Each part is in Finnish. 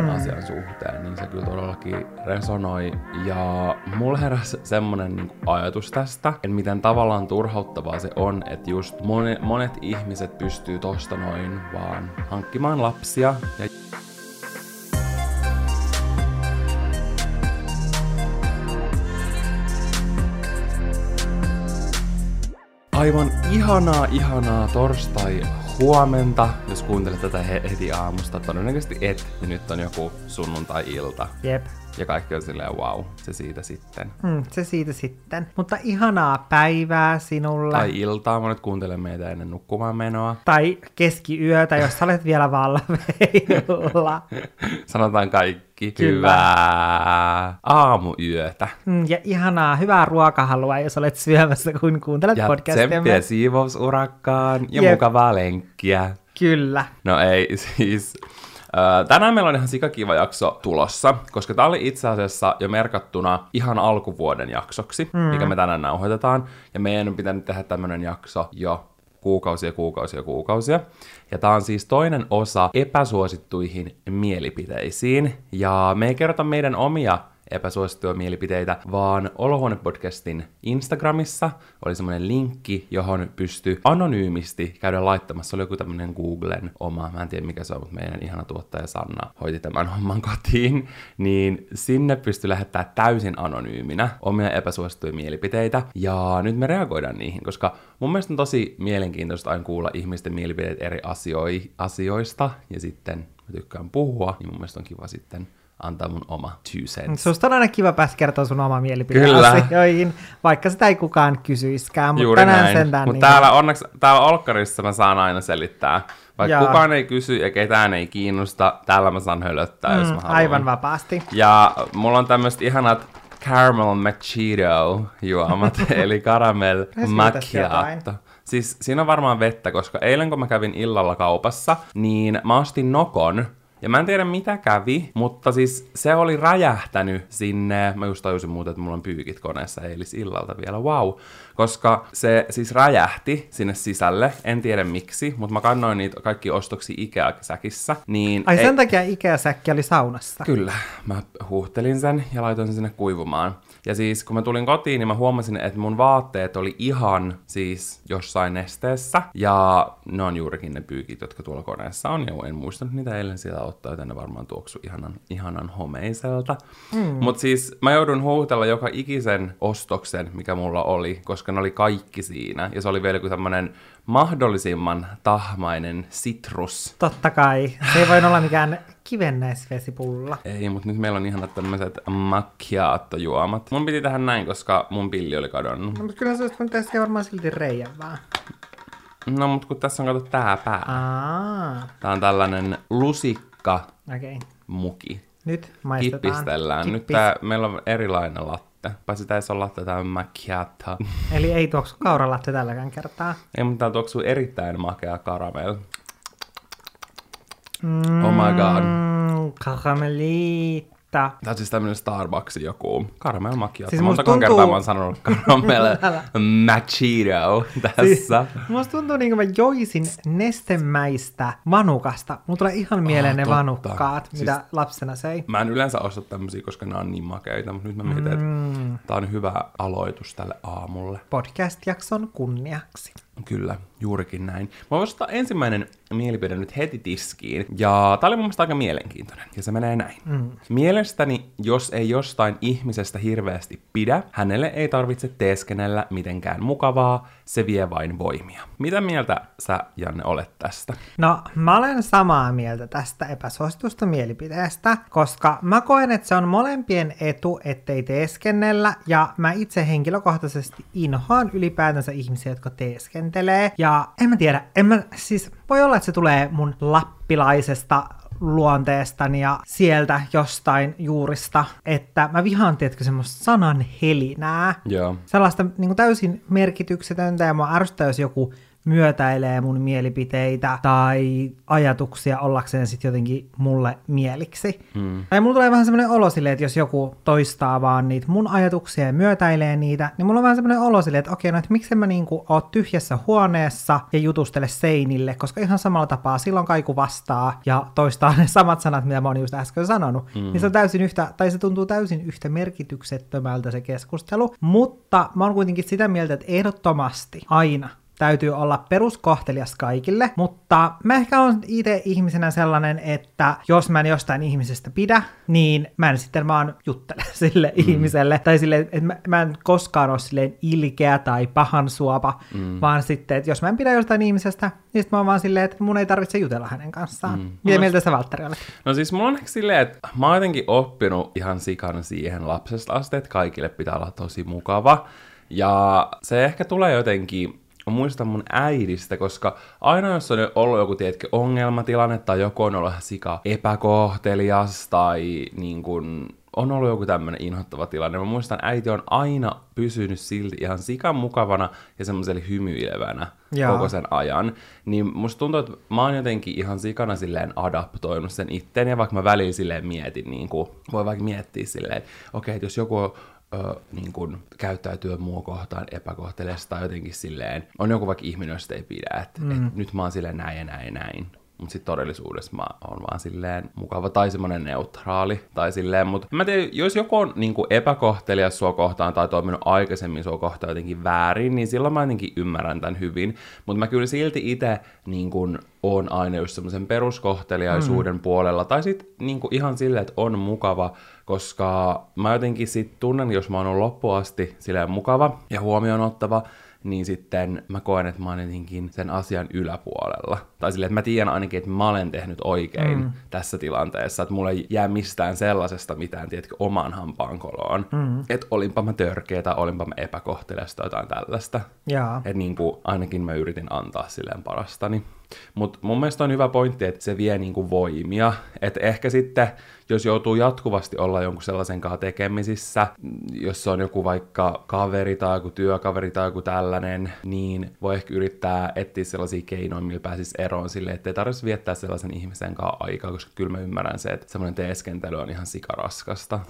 tämän mm. asian suhteen, niin se kyllä todellakin resonoi. Ja mulla heräsi semmonen niin ajatus tästä, että miten tavallaan turhauttavaa se on, että just monet, monet ihmiset pystyy tosta noin vaan hankkimaan lapsia ja Aivan ihanaa, ihanaa torstai huomenta, jos kuuntelet tätä heti aamusta. Todennäköisesti et, ja nyt on joku sunnuntai-ilta. Jep. Ja kaikki on silleen, wow, se siitä sitten. Mm, se siitä sitten. Mutta ihanaa päivää sinulle. Tai iltaa, monet kuuntelee meitä ennen nukkumaan menoa. Tai keskiyötä, jos olet vielä valveilla. Sanotaan kaikki Kyllä. hyvää aamuyötä. Mm, ja ihanaa, hyvää ruokahalua, jos olet syömässä, kun kuuntelet ja podcastiamme. Ja siivousurakkaan ja Jep. mukavaa lenkkiä. Kyllä. No ei, siis tänään meillä on ihan sikakiva jakso tulossa, koska tämä oli itse asiassa jo merkattuna ihan alkuvuoden jaksoksi, mm. mikä me tänään nauhoitetaan. Ja meidän on pitänyt tehdä tämmöinen jakso jo kuukausia, kuukausia, kuukausia. Ja tämä on siis toinen osa epäsuosittuihin mielipiteisiin. Ja me ei kerrota meidän omia epäsuosittuja mielipiteitä, vaan Olohuone-podcastin Instagramissa oli semmoinen linkki, johon pystyy anonyymisti käydä laittamassa. Se oli joku tämmöinen Googlen oma, mä en tiedä mikä se on, mutta meidän ihana tuottaja Sanna hoiti tämän homman kotiin, niin sinne pystyy lähettämään täysin anonyyminä omia epäsuosittuja mielipiteitä, ja nyt me reagoidaan niihin, koska mun mielestä on tosi mielenkiintoista aina kuulla ihmisten mielipiteet eri asioi, asioista, ja sitten mä tykkään puhua, niin mun mielestä on kiva sitten antaa mun oma two cents. Susta on aina kiva päästä kertoa sun oma mielipide asioihin, vaikka sitä ei kukaan kysyiskään, mutta Juuri tänään näin. sentään Mut niin täällä onneksi, täällä Olkkarissa mä saan aina selittää. Vaikka Joo. kukaan ei kysy ja ketään ei kiinnosta, täällä mä saan hölöttää, mm, jos mä haluan. Aivan vapaasti. Ja mulla on tämmöiset ihanat caramel macchiato juomat, eli caramel macchiato. Siis siinä on varmaan vettä, koska eilen kun mä kävin illalla kaupassa, niin mä ostin Nokon, ja mä en tiedä mitä kävi, mutta siis se oli räjähtänyt sinne, mä just tajusin muuten, että mulla on pyykit koneessa eilis illalta vielä, wow. Koska se siis räjähti sinne sisälle, en tiedä miksi, mutta mä kannoin niitä kaikki ostoksi Ikea-säkissä. Niin Ai ei... sen takia Ikea-säkki oli saunassa? Kyllä, mä huuhtelin sen ja laitoin sen sinne kuivumaan. Ja siis kun mä tulin kotiin, niin mä huomasin, että mun vaatteet oli ihan siis jossain nesteessä. Ja ne on juurikin ne pyykit, jotka tuolla koneessa on. Ja en muistanut niitä eilen siellä ottaa, joten ne varmaan tuoksu ihanan, ihanan homeiselta. Mm. Mutta siis mä joudun huutella joka ikisen ostoksen, mikä mulla oli, koska ne oli kaikki siinä. Ja se oli vielä joku tämmönen mahdollisimman tahmainen sitrus. Totta kai. Se ei voi olla mikään kivennäisvesipulla. Ei, mutta nyt meillä on ihanat tämmöiset macchiato-juomat. Mun piti tähän näin, koska mun pilli oli kadonnut. No, mutta kyllä se olisi voinut tehdä varmaan silti reijän vaan. No, mutta kun tässä on kato tää pää. Aa. Tää on tällainen lusikka okay. muki. Nyt maistetaan. Kippistellään. Kippis. Nyt tää, meillä on erilainen latte. Paitsi tää ei tää on macchiato. Eli ei tuoksu kauralatte tälläkään kertaa. Ei, mutta tää tuoksuu erittäin makea karamel. Mm, oh my god. Karamellitta. Tämä on siis tämmönen Starbucksin joku caramel macchiato. Siis Monta tuntuu... kertaa mä oon sanonut caramel macchiato tässä. Siis, musta tuntuu niin kuin mä joisin nestemäistä vanukasta. Mulla tulee ihan mieleen oh, ne totta. vanukkaat, siis, mitä lapsena sei. Mä en yleensä osta tämmöisiä, koska ne on niin makeita, mutta nyt mä mietin, mm. että tää on hyvä aloitus tälle aamulle. Podcast-jakson kunniaksi. Kyllä, juurikin näin. Mä voisin ottaa ensimmäinen mielipide nyt heti tiskiin. Ja tää oli mun mielestä aika mielenkiintoinen. Ja se menee näin. Mm. Mielestäni, jos ei jostain ihmisestä hirveästi pidä, hänelle ei tarvitse teeskennellä mitenkään mukavaa, se vie vain voimia. Mitä mieltä sä, Janne, olet tästä? No, mä olen samaa mieltä tästä epäsuositusta mielipiteestä, koska mä koen, että se on molempien etu, ettei teeskennellä, ja mä itse henkilökohtaisesti inhoan ylipäätänsä ihmisiä, jotka teeskentelee. Ja en mä tiedä, en mä, siis voi olla, että se tulee mun lappilaisesta luonteestani ja sieltä jostain juurista, että mä vihaan, tiedätkö, semmoista sanan helinää. Joo. Sellaista niin kuin täysin merkityksetöntä ja mä ärsyttää, jos joku myötäilee mun mielipiteitä tai ajatuksia ollakseen sitten jotenkin mulle mieliksi. Mm. Tai mulla tulee vähän semmoinen olo silleen, että jos joku toistaa vaan niitä mun ajatuksia ja myötäilee niitä, niin mulla on vähän semmoinen olo silleen, että okei, no että miksi mä niinku oot tyhjässä huoneessa ja jutustele seinille, koska ihan samalla tapaa silloin kaiku vastaa ja toistaa ne samat sanat, mitä mä oon just äsken sanonut. Mm. Niin se on täysin yhtä, tai se tuntuu täysin yhtä merkityksettömältä se keskustelu, mutta mä oon kuitenkin sitä mieltä, että ehdottomasti aina täytyy olla peruskohtelias kaikille, mutta mä ehkä on itse ihmisenä sellainen, että jos mä en jostain ihmisestä pidä, niin mä en sitten vaan juttele sille mm. ihmiselle, tai sille, että mä, mä en koskaan ole silleen ilkeä tai pahan suopa, mm. vaan sitten, että jos mä en pidä jostain ihmisestä, niin sitten mä oon vaan silleen, että mun ei tarvitse jutella hänen kanssaan. Mm. Mitä no, mieltä sä Valtteri olet? No siis mulla on ehkä silleen, että mä oon jotenkin oppinut ihan sikana siihen lapsesta asti, että kaikille pitää olla tosi mukava. Ja se ehkä tulee jotenkin muistan mun äidistä, koska aina jos on ollut joku tietkö ongelmatilanne tai joku on ollut sika epäkohtelias tai niin kun, on ollut joku tämmönen inhottava tilanne. Mä muistan, äiti on aina pysynyt silti ihan sikan mukavana ja semmoiselle hymyilevänä Jaa. koko sen ajan. Niin musta tuntuu, että mä oon jotenkin ihan sikana silleen adaptoinut sen itteen, ja vaikka mä välillä silleen mietin, niin kuin, voi vaikka miettiä silleen, että okei, okay, että jos joku on ö, niin kun käyttäytyä mua kohtaan epäkohteleessa tai jotenkin silleen, on joku vaikka ihminen, josta ei pidä, että mm. et nyt mä oon silleen näin ja näin ja näin. Mutta sitten todellisuudessa mä oon vaan silleen mukava tai semmonen neutraali tai silleen, mutta mä tiedän, jos joku on niinku epäkohtelias sua kohtaan tai toiminut aikaisemmin sua kohtaan jotenkin väärin, niin silloin mä jotenkin ymmärrän tämän hyvin. Mutta mä kyllä silti itse niinku on aina just semmoisen peruskohteliaisuuden mm. puolella tai sitten niinku ihan silleen, että on mukava koska mä jotenkin sit tunnen, jos mä oon ollut loppuasti silleen mukava ja huomioon ottava, niin sitten mä koen, että mä oon jotenkin sen asian yläpuolella. Tai silleen, että mä tiedän ainakin, että mä olen tehnyt oikein mm. tässä tilanteessa, että mulla ei jää mistään sellaisesta mitään, tiedätkö, oman hampaan koloon. Mm. Että olinpa mä törkeä tai olinpa mä epäkohtelias tai jotain tällaista. Että niin kuin ainakin mä yritin antaa silleen parastani. Mutta mun mielestä on hyvä pointti, että se vie niinku voimia. Että ehkä sitten, jos joutuu jatkuvasti olla jonkun sellaisen kanssa tekemisissä, jos on joku vaikka kaveri tai joku työkaveri tai joku tällainen, niin voi ehkä yrittää etsiä sellaisia keinoja, millä pääsisi eroon sille, ettei tarvitsisi viettää sellaisen ihmisen kanssa aikaa, koska kyllä mä ymmärrän se, että semmoinen teeskentely on ihan sikaraskasta.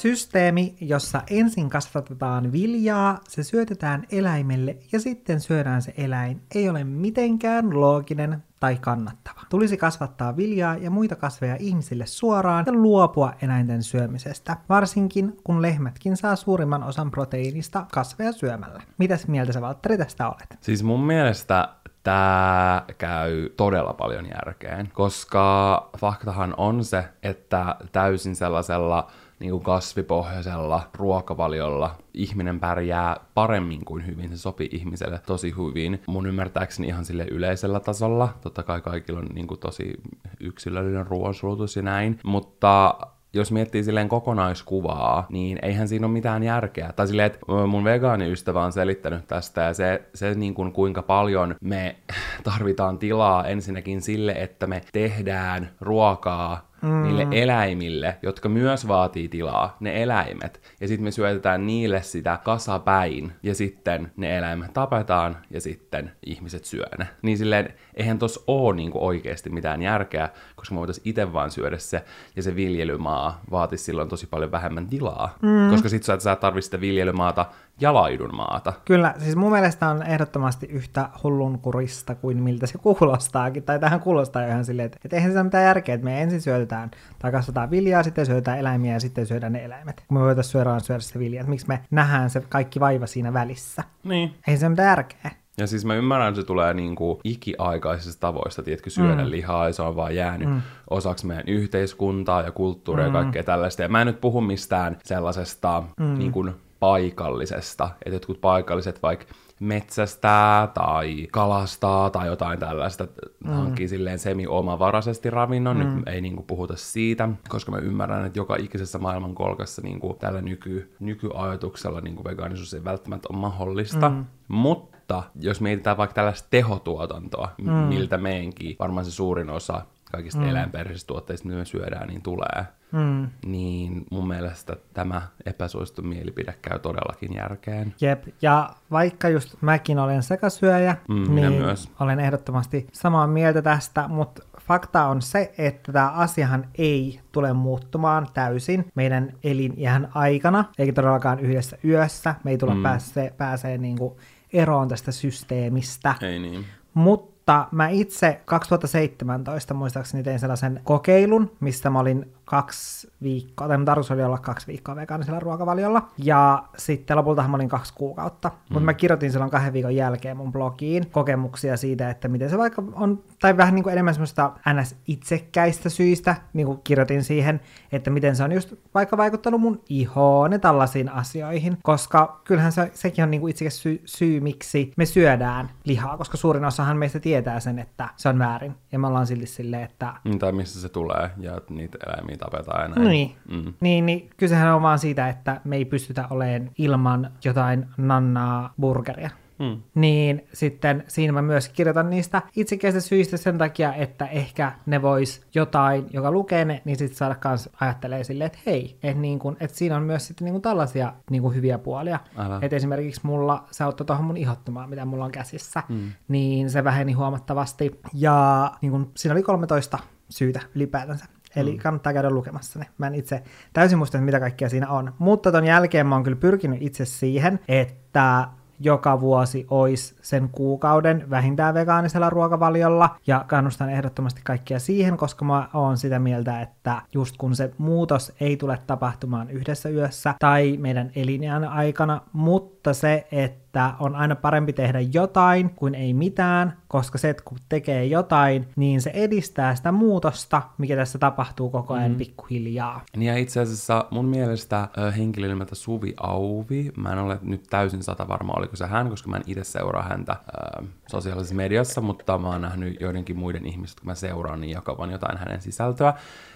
Systeemi, jossa ensin kasvatetaan viljaa, se syötetään eläimelle ja sitten syödään se eläin, ei ole mitenkään looginen tai kannattava. Tulisi kasvattaa viljaa ja muita kasveja ihmisille suoraan ja luopua eläinten syömisestä, varsinkin kun lehmätkin saa suurimman osan proteiinista kasveja syömällä. Mitäs mieltä sä Valtteri tästä olet? Siis mun mielestä tämä käy todella paljon järkeen, koska faktahan on se, että täysin sellaisella niin kuin kasvipohjaisella ruokavaliolla ihminen pärjää paremmin kuin hyvin. Se sopii ihmiselle tosi hyvin. Mun ymmärtääkseni ihan sille yleisellä tasolla. Totta kai kaikilla on niin kuin tosi yksilöllinen ruoansulutus ja näin. Mutta jos miettii silleen kokonaiskuvaa, niin eihän siinä ole mitään järkeä. Tai silleen, että mun vegaaniystävä on selittänyt tästä, ja se, se niin kuin kuinka paljon me tarvitaan tilaa ensinnäkin sille, että me tehdään ruokaa mm. niille eläimille, jotka myös vaatii tilaa, ne eläimet. Ja sitten me syötetään niille sitä kasapäin, ja sitten ne eläimet tapetaan, ja sitten ihmiset syö ne. Niin silleen, eihän tos oo niinku oikeasti mitään järkeä, koska me voitaisiin itse vaan syödä se, ja se viljelymaa vaatisi silloin tosi paljon vähemmän tilaa. Mm. Koska sit sä et, sä tarvitse sitä viljelymaata ja maata. Kyllä, siis mun mielestä on ehdottomasti yhtä hullunkurista kuin miltä se kuulostaakin. Tai tähän kuulostaa ihan silleen, että, että eihän se ole mitään järkeä, että me ensin syötetään tai kasvataan viljaa, sitten syötetään eläimiä ja sitten syödään ne eläimet. Kun me voitaisiin syödään syödä se vilja, että miksi me nähdään se kaikki vaiva siinä välissä. Niin. Ei se ole mitään järkeä. Ja siis mä ymmärrän, että se tulee niin kuin ikiaikaisista tavoista, tiedätkö, syödä mm. lihaa, ja se on vaan jäänyt mm. osaksi meidän yhteiskuntaa ja kulttuuria mm. ja kaikkea tällaista. Ja mä en nyt puhu mistään sellaisesta mm. niin kuin paikallisesta, että jotkut paikalliset vaikka metsästää tai kalastaa tai jotain tällaista, mm. hankkii silleen semi-omavaraisesti ravinnon, mm. nyt ei niinku puhuta siitä, koska mä ymmärrän, että joka ikisessä maailman kolkassa niinku tällä nyky, nykyajatuksella niinku vegaanisuus ei välttämättä ole mahdollista, mm. mutta jos mietitään vaikka tällaista tehotuotantoa, mm. miltä meidänkin varmaan se suurin osa kaikista mm. eläinperäisistä tuotteista, mitä me syödään, niin tulee, Mm. niin mun mielestä tämä epäsuosittu mielipide käy todellakin järkeen. Jep, ja vaikka just mäkin olen sekasyöjä, Mm, niin myös. olen ehdottomasti samaa mieltä tästä, mutta fakta on se, että tämä asiahan ei tule muuttumaan täysin meidän eliniän aikana, eikä todellakaan yhdessä yössä. Me ei tulla mm. pääsee, pääsee niinku eroon tästä systeemistä. Ei niin. Mutta mä itse 2017 muistaakseni tein sellaisen kokeilun, missä mä olin kaksi viikkoa, tai tarkoitus oli olla kaksi viikkoa vegaanisella ruokavaliolla, ja sitten lopultahan mä olin kaksi kuukautta. Mm. Mutta mä kirjoitin silloin kahden viikon jälkeen mun blogiin kokemuksia siitä, että miten se vaikka on, tai vähän niin kuin enemmän semmoista ns-itsekkäistä syistä, niin kuin kirjoitin siihen, että miten se on just vaikka vaikuttanut mun ihoon ja tällaisiin asioihin, koska kyllähän se, sekin on niin kuin itsekäs syy, syy, miksi me syödään lihaa, koska suurin osahan meistä tietää sen, että se on väärin, ja me ollaan silti silleen, että Tai missä se tulee, ja niitä eläimiä tapetaan ja näin. niin. Mm. Niin, niin kysehän on vaan siitä, että me ei pystytä olemaan ilman jotain nannaa burgeria. Mm. Niin sitten siinä mä myös kirjoitan niistä itsekäistä syistä sen takia, että ehkä ne vois jotain, joka lukee ne, niin sitten saada kans ajattelee silleen, että hei, että niin kun, et siinä on myös sitten niin kun tällaisia niin kun hyviä puolia. Että esimerkiksi mulla, se auttoi tuohon mun ihottumaan, mitä mulla on käsissä, mm. niin se väheni huomattavasti. Ja niin kun, siinä oli 13 syytä ylipäätänsä. Eli mm. kannattaa käydä lukemassa ne. Mä en itse täysin muista, mitä kaikkea siinä on. Mutta ton jälkeen mä oon kyllä pyrkinyt itse siihen, että joka vuosi olisi sen kuukauden vähintään vegaanisella ruokavaliolla, ja kannustan ehdottomasti kaikkia siihen, koska mä oon sitä mieltä, että just kun se muutos ei tule tapahtumaan yhdessä yössä tai meidän elinjään aikana, mutta se, että on aina parempi tehdä jotain kuin ei mitään, koska se, että kun tekee jotain, niin se edistää sitä muutosta, mikä tässä tapahtuu koko ajan mm. pikkuhiljaa. Niin Ja itse asiassa mun mielestä henkilö nimeltä Suvi Auvi, mä en ole nyt täysin sata varma, oliko se hän, koska mä en itse seuraa häntä ö, sosiaalisessa mediassa, mutta mä oon nähnyt joidenkin muiden ihmisten, kun mä seuraan, niin jakavan jotain hänen sisältöä.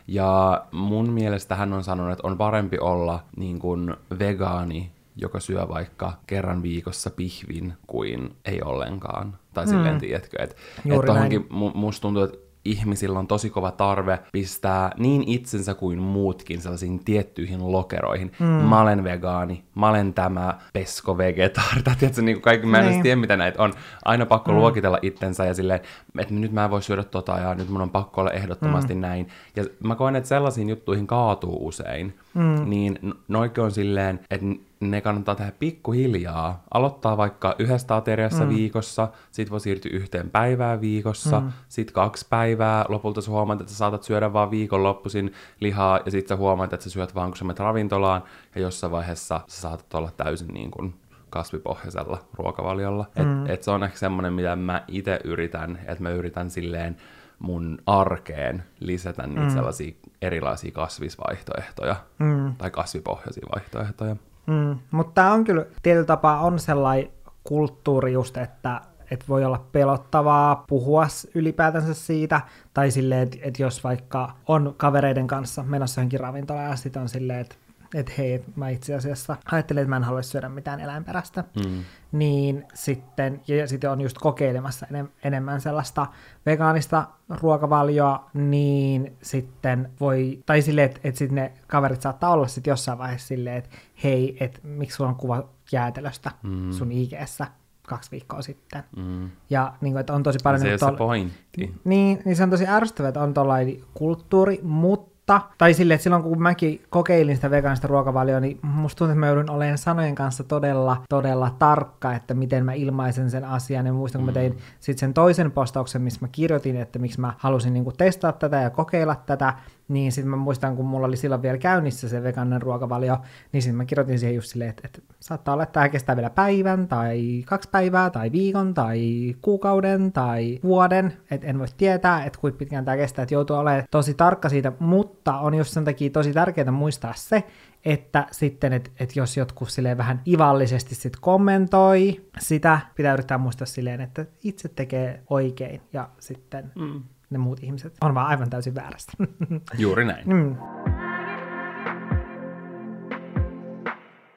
Ja mun mielestä hän on sanonut, että on parempi olla niin kuin vegaani, joka syö vaikka kerran viikossa pihvin, kuin ei ollenkaan. Tai silleen, tiedätkö, että et tohonkin mu- musta tuntuu, että ihmisillä on tosi kova tarve pistää niin itsensä kuin muutkin sellaisiin tiettyihin lokeroihin. Mm. Mä olen vegaani, mä olen tämä pesko tai tiedätkö, niin kuin kaikki, mä en Niin. tiedä mitä näitä on. Aina pakko mm. luokitella itsensä ja silleen, että nyt mä en voi syödä tota ja nyt mun on pakko olla ehdottomasti mm. näin. Ja mä koen, että sellaisiin juttuihin kaatuu usein. Mm. Niin noikin on silleen, että ne kannattaa tehdä pikkuhiljaa. Aloittaa vaikka yhdestä ateriassa mm. viikossa, sit voi siirtyä yhteen päivään viikossa, mm. sit kaksi päivää, lopulta sä huomaat, että sä saatat syödä vaan viikonloppuisin lihaa, ja sit sä huomaat, että sä syöt vaan, kun sä menet ravintolaan, ja jossain vaiheessa sä saatat olla täysin niin kuin kasvipohjaisella ruokavaliolla. Mm. Et, et se on ehkä semmoinen, mitä mä itse yritän, että mä yritän silleen mun arkeen lisätä niitä mm. sellaisia erilaisia kasvisvaihtoehtoja mm. tai kasvipohjaisia vaihtoehtoja. Mm, mutta tämä on kyllä tietyllä tapaa on sellainen kulttuuri just, että et voi olla pelottavaa puhua ylipäätänsä siitä, tai silleen, että et jos vaikka on kavereiden kanssa menossa johonkin ravintolaan ja sitten on silleen, että et hei, mä itse asiassa ajattelen, että mä en halua syödä mitään eläinperäistä, Mm. niin sitten, ja sitten on just kokeilemassa enem, enemmän sellaista vegaanista ruokavalioa, niin sitten voi, tai silleen, että et sitten ne kaverit saattaa olla sitten jossain vaiheessa silleen, että hei, että miksi sulla on kuva jäätelöstä mm. sun IGssä kaksi viikkoa sitten. Mm. Ja niin kuin, että on tosi paljon... Se niin kuin se pointti. niin, niin se on tosi ärsyttävää, että on tuollainen kulttuuri, mutta tai silleen, että silloin kun mäkin kokeilin sitä vegaanista ruokavalioa, niin musta tuntuu, että mä joudun olemaan sanojen kanssa todella, todella tarkka, että miten mä ilmaisen sen asian. Ja muistan, kun mä tein sitten sen toisen postauksen, missä mä kirjoitin, että miksi mä halusin niinku testaa tätä ja kokeilla tätä, niin sitten mä muistan, kun mulla oli silloin vielä käynnissä se vegaaninen ruokavalio, niin sitten mä kirjoitin siihen just silleen, että, että saattaa olla, että tämä kestää vielä päivän, tai kaksi päivää, tai viikon, tai kuukauden, tai vuoden, että en voi tietää, että kuinka pitkään tämä kestää, että joutuu olemaan tosi tarkka siitä, mutta on just sen takia tosi tärkeää muistaa se, että sitten, että et jos jotkut silleen vähän ivallisesti sit kommentoi sitä, pitää yrittää muistaa silleen, että itse tekee oikein, ja sitten mm. Ne muut ihmiset on vaan aivan täysin väärästä. Juuri näin. mm.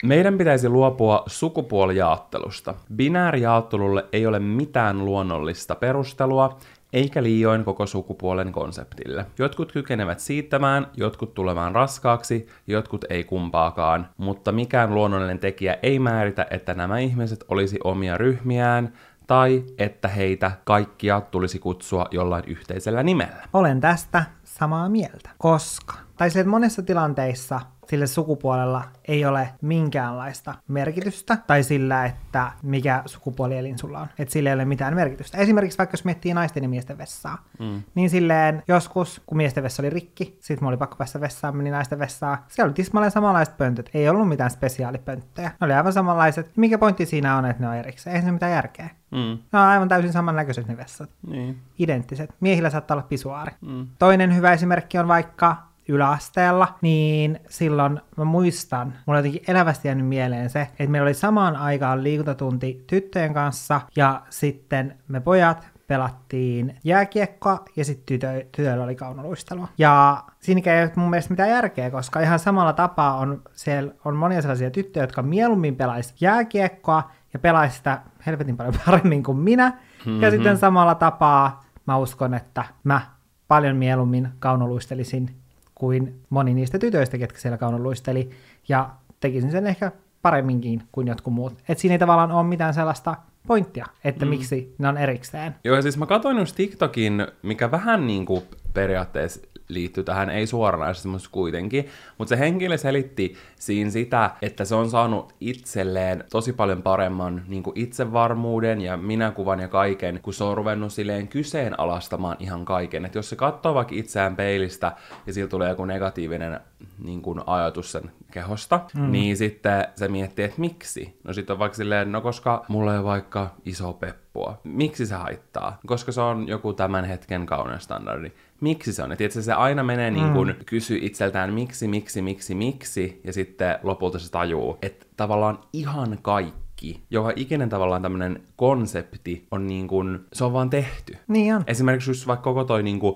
Meidän pitäisi luopua sukupuolijaottelusta. Binäärijaottelulle ei ole mitään luonnollista perustelua, eikä liioin koko sukupuolen konseptille. Jotkut kykenevät siittämään, jotkut tulemaan raskaaksi, jotkut ei kumpaakaan, mutta mikään luonnollinen tekijä ei määritä, että nämä ihmiset olisi omia ryhmiään, tai että heitä kaikkia tulisi kutsua jollain yhteisellä nimellä. Olen tästä samaa mieltä, koska, tai sille, että monessa tilanteissa sille sukupuolella ei ole minkäänlaista merkitystä, tai sillä, että mikä sukupuolielin sulla on. Että sillä ei ole mitään merkitystä. Esimerkiksi vaikka jos miettii naisten ja miesten vessaa, mm. niin silleen joskus, kun miesten vessa oli rikki, sit mulla oli pakko päästä vessaan, meni naisten vessaan, siellä oli tismalleen samanlaiset pöntöt, ei ollut mitään spesiaalipönttöjä. Ne oli aivan samanlaiset. Mikä pointti siinä on, että ne on erikseen? Eihän se mitään järkeä. Mm. Ne on aivan täysin samannäköiset ne vessat. Niin. Identtiset. Miehillä saattaa olla pisuaari. Mm. Toinen hyvä esimerkki on vaikka yläasteella, niin silloin mä muistan, mulla jotenkin elävästi jäänyt mieleen se, että meillä oli samaan aikaan liikuntatunti tyttöjen kanssa ja sitten me pojat pelattiin jääkiekkoa ja sitten tytö, tytöillä oli kaunoluistelua. Ja siinä ei ole mun mielestä mitään järkeä, koska ihan samalla tapaa on, siellä on monia sellaisia tyttöjä, jotka mieluummin pelaisi jääkiekkoa ja pelaisi sitä helvetin paljon paremmin kuin minä. Mm-hmm. Ja sitten samalla tapaa mä uskon, että mä paljon mieluummin kaunoluistelisin kuin moni niistä tytöistä, ketkä siellä kaunon luisteli, ja tekisin sen ehkä paremminkin kuin jotkut muut. Että siinä ei tavallaan ole mitään sellaista pointtia, että mm. miksi ne on erikseen. Joo, siis mä katsoin just TikTokin, mikä vähän niin kuin periaatteessa liittyy tähän, ei suoranaisesti, mutta kuitenkin. Mutta se henkilö selitti siinä sitä, että se on saanut itselleen tosi paljon paremman niin kuin itsevarmuuden ja minäkuvan ja kaiken, kun se on ruvennut silleen kyseenalaistamaan ihan kaiken. Että jos se katsoo vaikka itseään peilistä ja sillä tulee joku negatiivinen niin kuin ajatus sen kehosta, mm. niin sitten se miettii, että miksi. No sitten on vaikka silleen, no koska mulla ei vaikka iso peppua. Miksi se haittaa? Koska se on joku tämän hetken kauneusstandardi miksi se on. Ja tietysti se aina menee niin kuin, mm. kysyy itseltään miksi, miksi, miksi, miksi, ja sitten lopulta se tajuu, että tavallaan ihan kaikki joka ikinen tavallaan tämmöinen konsepti on niin kuin, se on vaan tehty. Niin on. Esimerkiksi just vaikka koko toi niin kuin,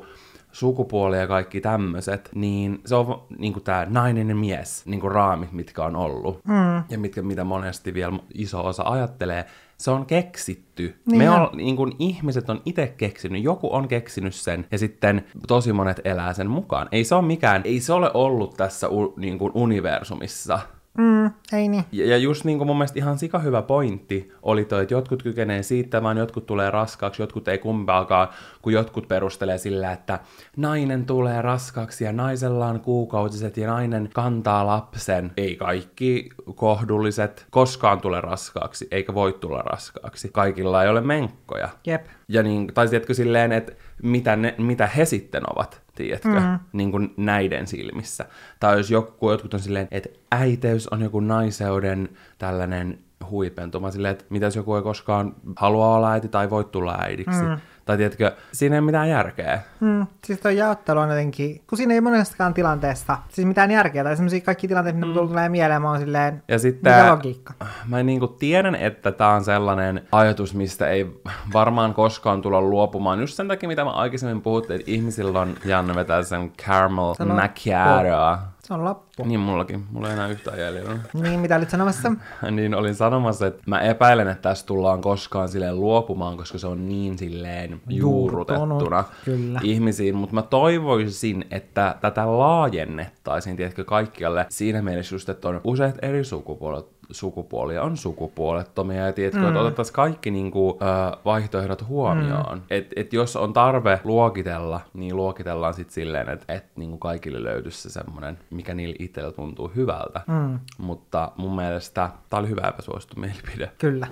sukupuoli ja kaikki tämmöiset, niin se on niin kuin tämä nainen ja mies, niin kuin raamit, mitkä on ollut. Mm. Ja mitkä, mitä monesti vielä iso osa ajattelee, se on keksitty. Niin Me on, niin kuin ihmiset on itse keksinyt, joku on keksinyt sen, ja sitten tosi monet elää sen mukaan. Ei se ole mikään, ei se ole ollut tässä u, niin kuin universumissa Mm, ei niin. Ja, ja just niin kuin mun mielestä ihan sika hyvä pointti oli toi, että jotkut kykenee siittämään, jotkut tulee raskaaksi, jotkut ei kumpaakaan, kun jotkut perustelee sillä, että nainen tulee raskaaksi ja naisella on kuukautiset ja nainen kantaa lapsen. Ei kaikki kohdulliset koskaan tule raskaaksi, eikä voi tulla raskaaksi. Kaikilla ei ole menkkoja. Jep. Ja niin, tai tiedätkö silleen, että mitä, ne, mitä he sitten ovat, tiedätkö, mm. niin kuin näiden silmissä. Tai jos joku, jotkut on silleen, että äiteys on joku naiseuden tällainen huipentuma, silleen, että mitäs joku ei koskaan halua olla äiti tai voi tulla äidiksi. Mm. Tai tiedätkö, siinä ei ole mitään järkeä. Hmm, siis tuo jaottelu on jotenkin, kun siinä ei monestakaan tilanteesta, siis mitään järkeä, tai semmoisia kaikki tilanteet, mitä hmm. tulee mieleen, mä oon silleen, ja sitten, mikä logiikka? Mä niinku tiedän, että tää on sellainen ajatus, mistä ei varmaan koskaan tulla luopumaan, just sen takia, mitä mä aikaisemmin puhuttiin, että ihmisillä on Janne vetää sen caramel macchiatoa, se on lappu. Niin mullakin. Mulla ei enää yhtään jäljellä. Niin, mitä olit sanomassa? niin, olin sanomassa, että mä epäilen, että tästä tullaan koskaan silleen luopumaan, koska se on niin silleen juurrutettuna Kyllä. ihmisiin. Mutta mä toivoisin, että tätä laajennettaisiin, tiedätkö, kaikkialle siinä mielessä just, että on useat eri sukupuolet sukupuolia on sukupuolettomia ja tiedätkö, mm. että otettaisiin kaikki niin kuin, ö, vaihtoehdot huomioon. Mm. Että et jos on tarve luokitella, niin luokitellaan sitten silleen, että et, niin kuin kaikille löytyisi se semmoinen, mikä niille itsellä tuntuu hyvältä. Mm. Mutta mun mielestä tämä oli hyvä epäsuosittu mielipide. Kyllä.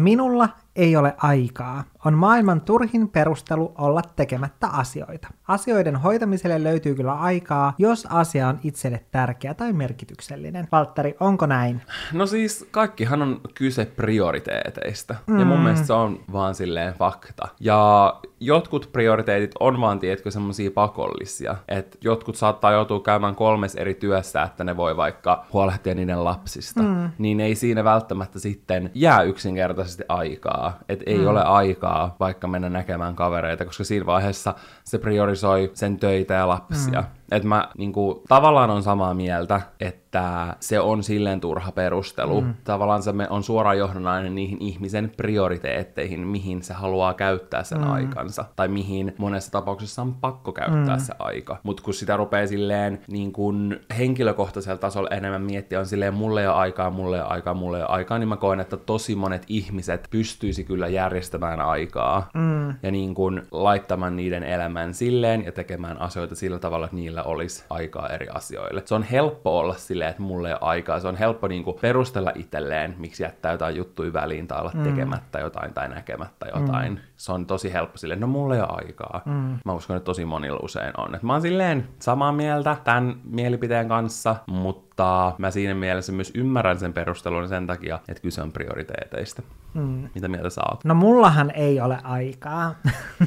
Minulla ei ole aikaa on maailman turhin perustelu olla tekemättä asioita. Asioiden hoitamiselle löytyy kyllä aikaa, jos asia on itselle tärkeä tai merkityksellinen. Valtteri, onko näin? No siis kaikkihan on kyse prioriteeteista. Mm. Ja mun mm. mielestä se on vaan silleen fakta. Ja jotkut prioriteetit on vaan, tiedätkö, semmosia pakollisia. Että jotkut saattaa joutua käymään kolmes eri työssä, että ne voi vaikka huolehtia niiden lapsista. Mm. Niin ei siinä välttämättä sitten jää yksinkertaisesti aikaa. Että ei mm. ole aikaa vaikka mennä näkemään kavereita, koska siinä vaiheessa se priorisoi sen töitä ja lapsia. Mm. Että mä niinku, tavallaan on samaa mieltä, että se on silleen turha perustelu. Mm. Tavallaan se on suoraan johdonainen niihin ihmisen prioriteetteihin, mihin se haluaa käyttää sen mm. aikansa. Tai mihin monessa tapauksessa on pakko käyttää mm. se aika. Mutta kun sitä rupeaa silleen niin kun henkilökohtaisella tasolla enemmän miettiä, on silleen mulle ei ole aikaa, mulle ei ole aikaa, mulle ei ole aikaa, niin mä koen, että tosi monet ihmiset pystyisi kyllä järjestämään aikaa. Mm. Ja niin kun laittamaan niiden elämän silleen ja tekemään asioita sillä tavalla, että niillä olisi aikaa eri asioille. Se on helppo olla silleen, että mulle ei ole aikaa. Se on helppo niin kuin perustella itselleen, miksi jättää jotain juttuja väliin tai olla mm. tekemättä jotain tai näkemättä jotain. Mm. Se on tosi helppo silleen, no mulle ei ole aikaa. Mm. Mä uskon, että tosi monilla usein on. Et mä oon silleen samaa mieltä tämän mielipiteen kanssa, mutta mä siinä mielessä myös ymmärrän sen perustelun sen takia, että kyse on prioriteeteista. Mm. Mitä mieltä sä oot? No mullahan ei ole aikaa.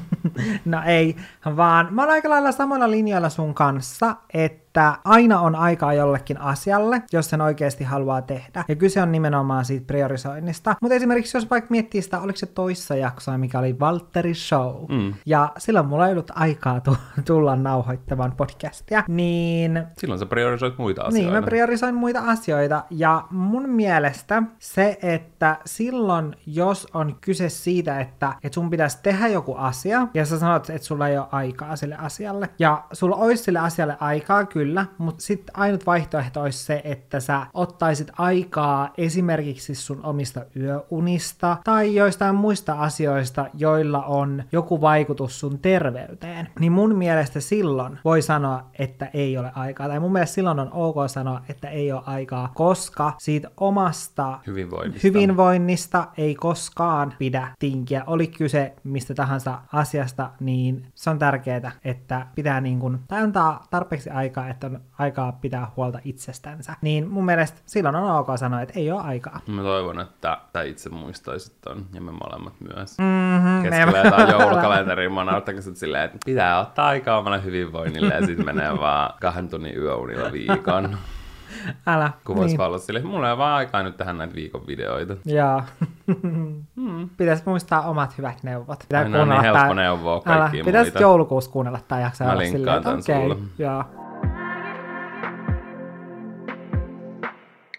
no ei, vaan mä oon aika lailla samalla linjalla sun kanssa, että että aina on aikaa jollekin asialle, jos sen oikeasti haluaa tehdä. Ja kyse on nimenomaan siitä priorisoinnista. Mutta esimerkiksi jos vaikka miettii sitä, oliko se toissa jaksoa, mikä oli Valtteri Show, mm. ja silloin mulla ei ollut aikaa tulla nauhoittamaan podcastia, niin... Silloin sä priorisoit muita asioita. Niin, mä priorisoin muita asioita, ja mun mielestä se, että silloin, jos on kyse siitä, että, että sun pitäisi tehdä joku asia, ja sä sanot, että sulla ei ole aikaa sille asialle, ja sulla olisi sille asialle aikaa, kyllä, kyllä, mutta sitten ainut vaihtoehto olisi se, että sä ottaisit aikaa esimerkiksi sun omista yöunista tai joistain muista asioista, joilla on joku vaikutus sun terveyteen. Niin mun mielestä silloin voi sanoa, että ei ole aikaa. Tai mun mielestä silloin on ok sanoa, että ei ole aikaa, koska siitä omasta hyvinvoinnista, hyvinvoinnista ei koskaan pidä tinkiä. Oli kyse mistä tahansa asiasta, niin se on tärkeää, että pitää niin kuin, tai antaa tarpeeksi aikaa, että on aikaa pitää huolta itsestänsä. Niin mun mielestä silloin on ok sanoa, että ei ole aikaa. Mä toivon, että sä itse muistaisit ton, ja me molemmat myös. Mm-hmm, Keskellä jotain joulukalenteriin mä nauttakin silleen, että pitää ottaa aikaa omalle hyvinvoinnille, ja sitten menee vaan kahden tunnin yöunilla viikon. Älä. Kun vois niin. olla mulla ei vaan aikaa nyt tehdä näitä viikon videoita. Joo. hmm. Pitäisi muistaa omat hyvät neuvot. Pitää Aina niin helppo neuvoa kaikkia Pitäisi joulukuussa kuunnella tämä jakso. Mä linkkaan tämän okay. sulle. Joo.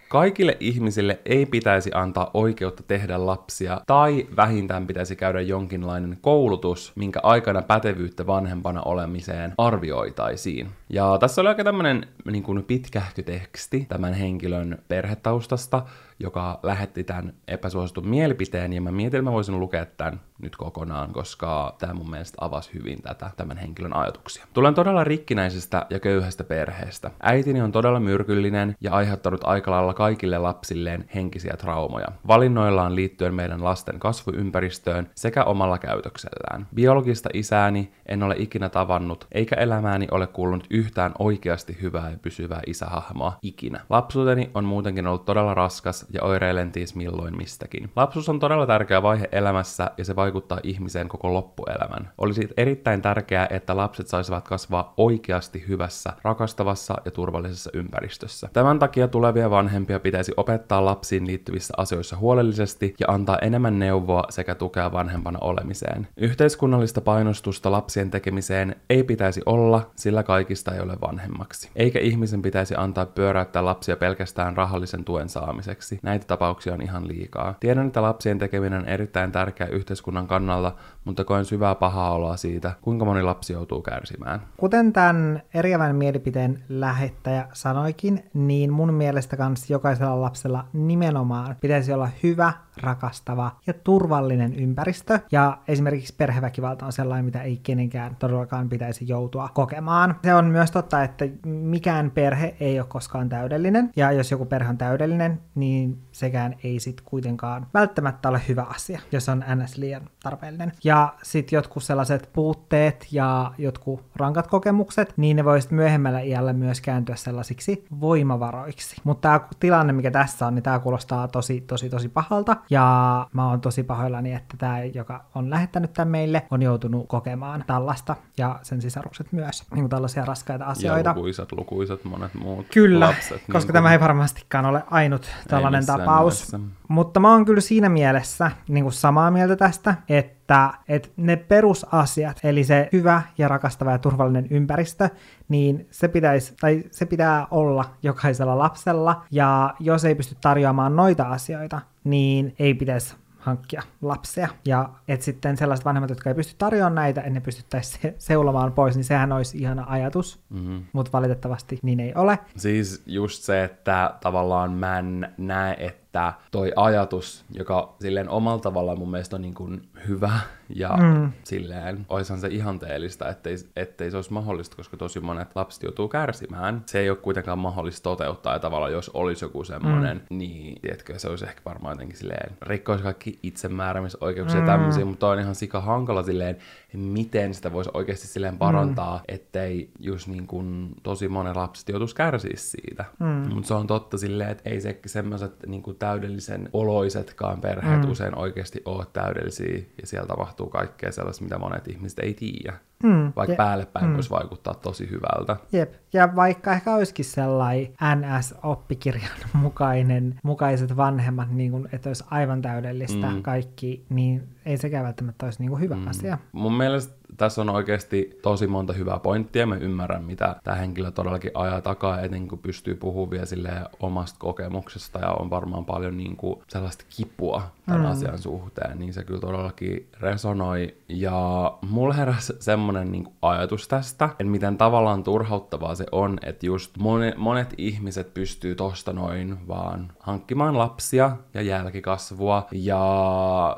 Kaikille ihmisille ei pitäisi antaa oikeutta tehdä lapsia, tai vähintään pitäisi käydä jonkinlainen koulutus, minkä aikana pätevyyttä vanhempana olemiseen arvioitaisiin. Ja tässä oli aika tämmönen niin kuin pitkähky teksti tämän henkilön perhetaustasta, joka lähetti tämän epäsuositun mielipiteen, ja mä mietin, että mä voisin lukea tämän nyt kokonaan, koska tämä mun mielestä avasi hyvin tätä tämän henkilön ajatuksia. Tulen todella rikkinäisestä ja köyhästä perheestä. Äitini on todella myrkyllinen ja aiheuttanut aika lailla kaikille lapsilleen henkisiä traumoja. Valinnoillaan liittyen meidän lasten kasvuympäristöön sekä omalla käytöksellään. Biologista isääni en ole ikinä tavannut, eikä elämääni ole kuulunut yhtään oikeasti hyvää ja pysyvää isähahmoa ikinä. Lapsuuteni on muutenkin ollut todella raskas ja oireilen ties milloin mistäkin. Lapsuus on todella tärkeä vaihe elämässä ja se vaikuttaa ihmiseen koko loppuelämän. Olisi erittäin tärkeää, että lapset saisivat kasvaa oikeasti hyvässä, rakastavassa ja turvallisessa ympäristössä. Tämän takia tulevia vanhempia pitäisi opettaa lapsiin liittyvissä asioissa huolellisesti ja antaa enemmän neuvoa sekä tukea vanhempana olemiseen. Yhteiskunnallista painostusta lapsien tekemiseen ei pitäisi olla, sillä kaikista ei ole vanhemmaksi. Eikä ihmisen pitäisi antaa pyöräyttää lapsia pelkästään rahallisen tuen saamiseksi. Näitä tapauksia on ihan liikaa. Tiedän, että lapsien tekeminen on erittäin tärkeä yhteiskunnan kannalta, mutta koen syvää pahaa oloa siitä, kuinka moni lapsi joutuu kärsimään. Kuten tämän eriävän mielipiteen lähettäjä sanoikin, niin mun mielestä kans jokaisella lapsella nimenomaan pitäisi olla hyvä, rakastava ja turvallinen ympäristö. Ja esimerkiksi perheväkivalta on sellainen, mitä ei kenenkään todellakaan pitäisi joutua kokemaan. Se on myös totta, että mikään perhe ei ole koskaan täydellinen. Ja jos joku perhe on täydellinen, niin sekään ei sit kuitenkaan välttämättä ole hyvä asia, jos on ns. liian tarpeellinen. Ja sitten jotkut sellaiset puutteet ja jotkut rankat kokemukset, niin ne voisit myöhemmällä iällä myös kääntyä sellaisiksi voimavaroiksi. Mutta tämä tilanne, mikä tässä on, niin tämä kuulostaa tosi, tosi, tosi pahalta. Ja mä oon tosi pahoillani, että tämä, joka on lähettänyt tämän meille, on joutunut kokemaan tällaista ja sen sisarukset myös. Niin kuin tällaisia raskaita asioita. Ja lukuisat, lukuisat monet muut Kyllä, lapset. koska niin tämä ei varmastikaan ole ainut tällainen tapaus. Mielessä. Mutta mä oon kyllä siinä mielessä niin kuin samaa mieltä tästä, että että, että ne perusasiat, eli se hyvä ja rakastava ja turvallinen ympäristö, niin se, pitäisi, tai se pitää olla jokaisella lapsella, ja jos ei pysty tarjoamaan noita asioita, niin ei pitäisi hankkia lapsia. Ja että sitten sellaiset vanhemmat, jotka ei pysty tarjoamaan näitä, en ne pystyttäisi se- seulomaan pois, niin sehän olisi ihana ajatus. Mm-hmm. Mutta valitettavasti niin ei ole. Siis just se, että tavallaan mä en näe, että toi ajatus, joka silleen omalla tavallaan mun mielestä on niin kuin hyvä ja mm. silleen oishan se ihanteellista, ettei, ettei se olisi mahdollista, koska tosi monet lapset joutuu kärsimään. Se ei ole kuitenkaan mahdollista toteuttaa ja tavallaan jos olisi joku semmoinen, mm. niin tiedätkö, se olisi ehkä varmaan jotenkin silleen, rikkoisi kaikki itsemääräämisoikeuksia mm. ja tämmöisiä, mutta on ihan sika hankala silleen, miten sitä voisi oikeasti silleen parantaa, mm. ettei just niin kuin tosi monen lapset joutuisi kärsiä siitä. Mm. Mutta se on totta silleen, että ei se semmoiset niin kuin täydellisen oloisetkaan perheet mm. usein oikeasti ole täydellisiä ja siellä tapahtuu kaikkea sellaista, mitä monet ihmiset ei tiedä. Mm, vaikka je- päälle päin mm. voisi vaikuttaa tosi hyvältä. Jep, ja vaikka ehkä olisikin sellainen NS-oppikirjan mukainen, mukaiset vanhemmat, niin kun, että olisi aivan täydellistä mm. kaikki, niin ei sekään välttämättä olisi niin kuin hyvä mm. asia. Mun mielestä tässä on oikeasti tosi monta hyvää pointtia. Mä ymmärrän, mitä tämä henkilö todellakin ajaa takaa, etenkin kun pystyy puhumaan vielä omasta kokemuksesta ja on varmaan paljon niin kuin sellaista kipua tämän mm. asian suhteen, niin se kyllä todellakin resonoi. Ja mulla heräsi semmoinen niin ajatus tästä, että miten tavallaan turhauttavaa se on, että just monet, monet ihmiset pystyy tosta noin vaan hankkimaan lapsia ja jälkikasvua ja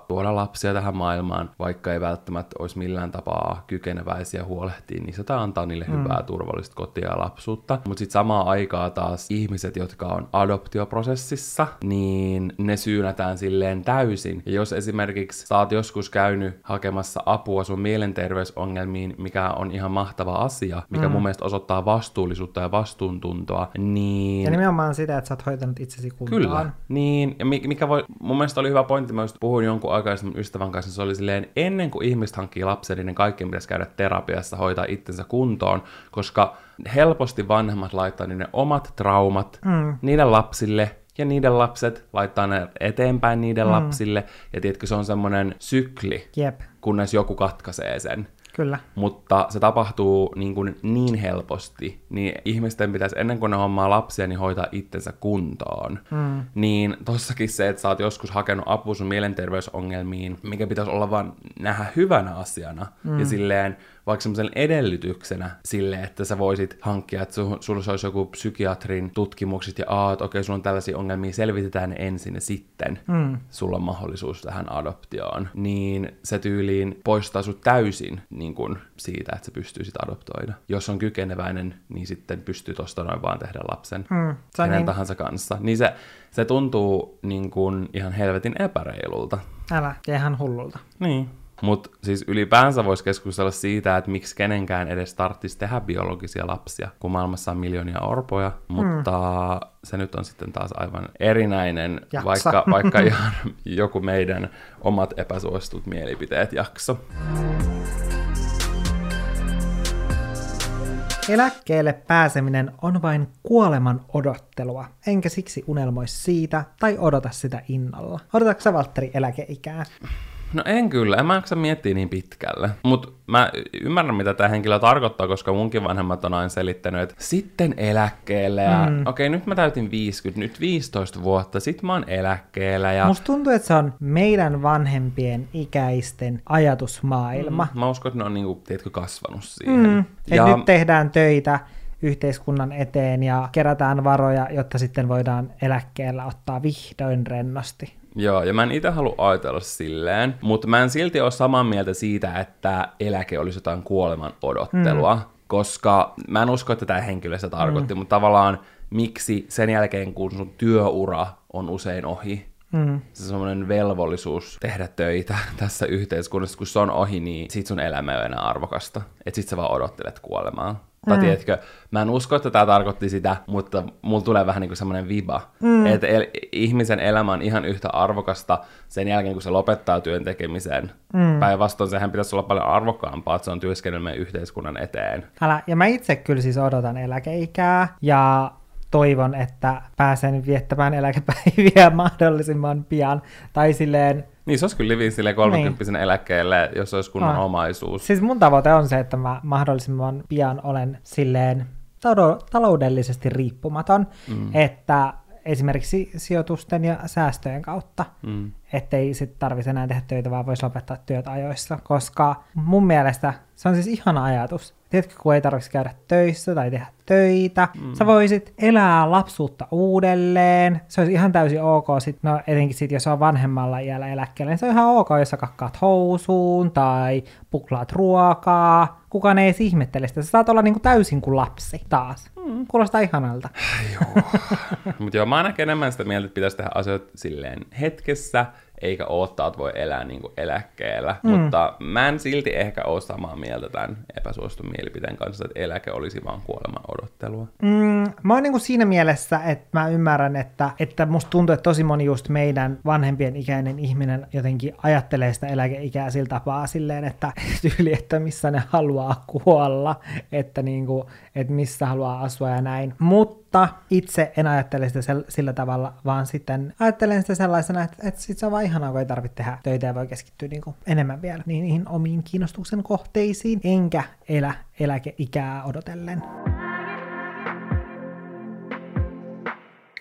tuoda lapsia tähän maailmaan, vaikka ei välttämättä olisi millään tapaa kykeneväisiä huolehtia niistä tai antaa niille mm. hyvää turvallista kotia ja lapsuutta. Mutta sitten samaan aikaan taas ihmiset, jotka on adoptioprosessissa, niin ne syynätään silleen täysin. Ja jos esimerkiksi sä oot joskus käynyt hakemassa apua sun mielenterveysongelmiin, mikä on ihan mahtava asia, mikä mm. mun mielestä osoittaa vastuullisuutta ja vastuuntuntoa, niin... Ja nimenomaan sitä, että sä oot hoitanut itsesi kuntoon. Kyllä, niin. Ja mikä voi... Mun mielestä oli hyvä pointti, mä just puhuin jonkun aikaisemmin ystävän kanssa, se oli silleen, ennen kuin ihmiset hankkii lapsen, niin kaikkien pitäisi käydä terapiassa, hoitaa itsensä kuntoon, koska helposti vanhemmat laittaa ne omat traumat mm. niiden lapsille, ja niiden lapset laittaa ne eteenpäin niiden mm. lapsille, ja tiedätkö, se on semmoinen sykli, Jep. kunnes joku katkaisee sen. Kyllä. Mutta se tapahtuu niin, kuin niin helposti, niin ihmisten pitäisi ennen kuin ne hommaa lapsia, niin hoitaa itsensä kuntoon. Mm. Niin tossakin se, että sä oot joskus hakenut apua sun mielenterveysongelmiin, mikä pitäisi olla vaan nähdä hyvänä asiana. Mm. Ja silleen vaikka semmoisen edellytyksenä sille, että sä voisit hankkia, että su, sulla olisi joku psykiatrin tutkimukset ja aa, että okei, sulla on tällaisia ongelmia, selvitetään ne ensin ja sitten mm. sulla on mahdollisuus tähän adoptioon. Niin se tyyliin poistaa sut täysin niin kun siitä, että sä pystyisit adoptoida. Jos on kykeneväinen, niin sitten pystyy tosta noin vaan tehdä lapsen mm. kenen niin... tahansa kanssa. Niin se, se tuntuu niin kun ihan helvetin epäreilulta. Älä, ja ihan hullulta. Niin. Mutta siis ylipäänsä voisi keskustella siitä, että miksi kenenkään edes tarvitsisi tehdä biologisia lapsia, kun maailmassa on miljoonia orpoja, mutta mm. se nyt on sitten taas aivan erinäinen, Jaksa. vaikka, vaikka ihan joku meidän omat epäsuositut mielipiteet jakso. Eläkkeelle pääseminen on vain kuoleman odottelua, enkä siksi unelmoisi siitä tai odota sitä innolla. Odotatko sä Valtteri eläkeikää? No en kyllä, en mä jaksa miettiä niin pitkälle. Mutta mä ymmärrän, mitä tämä henkilö tarkoittaa, koska munkin vanhemmat on aina selittänyt, että sitten eläkkeelle ja mm. okei, okay, nyt mä täytin 50, nyt 15 vuotta, sit mä oon eläkkeellä. Ja... Musta tuntuu, että se on meidän vanhempien ikäisten ajatusmaailma. Mm. Mä uskon, että ne on niinku, tiedätkö, kasvanut siihen. Mm. Ja... nyt tehdään töitä yhteiskunnan eteen ja kerätään varoja, jotta sitten voidaan eläkkeellä ottaa vihdoin rennosti. Joo, ja mä en itse halua ajatella silleen, mutta mä en silti ole samaa mieltä siitä, että eläke olisi jotain kuoleman odottelua, mm. koska mä en usko, että tämä henkilö se tarkoitti, mm. mutta tavallaan miksi sen jälkeen, kun sun työura on usein ohi, Mm. Se semmoinen velvollisuus tehdä töitä tässä yhteiskunnassa, kun se on ohi, niin sit sun elämä ei ole enää arvokasta. Että sit sä vaan odottelet kuolemaa. Tai mm. tiedätkö, mä en usko, että tämä tarkoitti sitä, mutta mulla tulee vähän niin kuin semmoinen viba, mm. että el- ihmisen elämä on ihan yhtä arvokasta sen jälkeen, kun se lopettaa työn tekemisen. Mm. Päinvastoin sehän pitäisi olla paljon arvokkaampaa, että se on työskennellä yhteiskunnan eteen. Älä, ja mä itse kyllä siis odotan eläkeikää, ja toivon, että pääsen viettämään eläkepäiviä mahdollisimman pian. Tai silleen, Niin, se olisi kyllä livin silleen 30 niin. eläkkeelle, jos olisi kunnon no. omaisuus. Siis mun tavoite on se, että mä mahdollisimman pian olen silleen taloudellisesti riippumaton, mm. että esimerkiksi sijoitusten ja säästöjen kautta, mm. ettei sitten tarvitsisi enää tehdä töitä, vaan voisi lopettaa työt ajoissa, koska mun mielestä se on siis ihana ajatus. Tiedätkö, kun ei tarvitsisi käydä töissä tai tehdä töitä, mm. sä voisit elää lapsuutta uudelleen, se olisi ihan täysin ok, sit, no etenkin sit, jos on vanhemmalla iällä eläkkeellä, niin se on ihan ok, jos sä kakkaat housuun tai puklaat ruokaa, kukaan ei edes ihmettele sitä, sä saat olla niinku täysin kuin lapsi taas. Mm, kuulostaa ihanalta. joo. Mutta joo, mä ainakin enemmän sitä mieltä, että pitäisi tehdä asioita silleen hetkessä, eikä odottaa, että voi elää niin kuin eläkkeellä. Mm. Mutta mä en silti ehkä ole samaa mieltä tämän epäsuostun mielipiteen kanssa, että eläke olisi vaan kuoleman odottelua. Mm, mä oon niin kuin siinä mielessä, että mä ymmärrän, että, että musta tuntuu, että tosi moni just meidän vanhempien ikäinen ihminen jotenkin ajattelee sitä eläkeikää sillä tapaa silleen, että tyyli, että missä ne haluaa kuolla, että, niin kuin, että missä haluaa asua ja näin. Mutta itse en ajattele sitä sillä tavalla, vaan sitten ajattelen sitä sellaisena, että, että sit se on vaan ihanaa, kun ei tarvitse tehdä töitä ja voi keskittyä niin kuin enemmän vielä niin niihin omiin kiinnostuksen kohteisiin, enkä elä eläkeikää odotellen.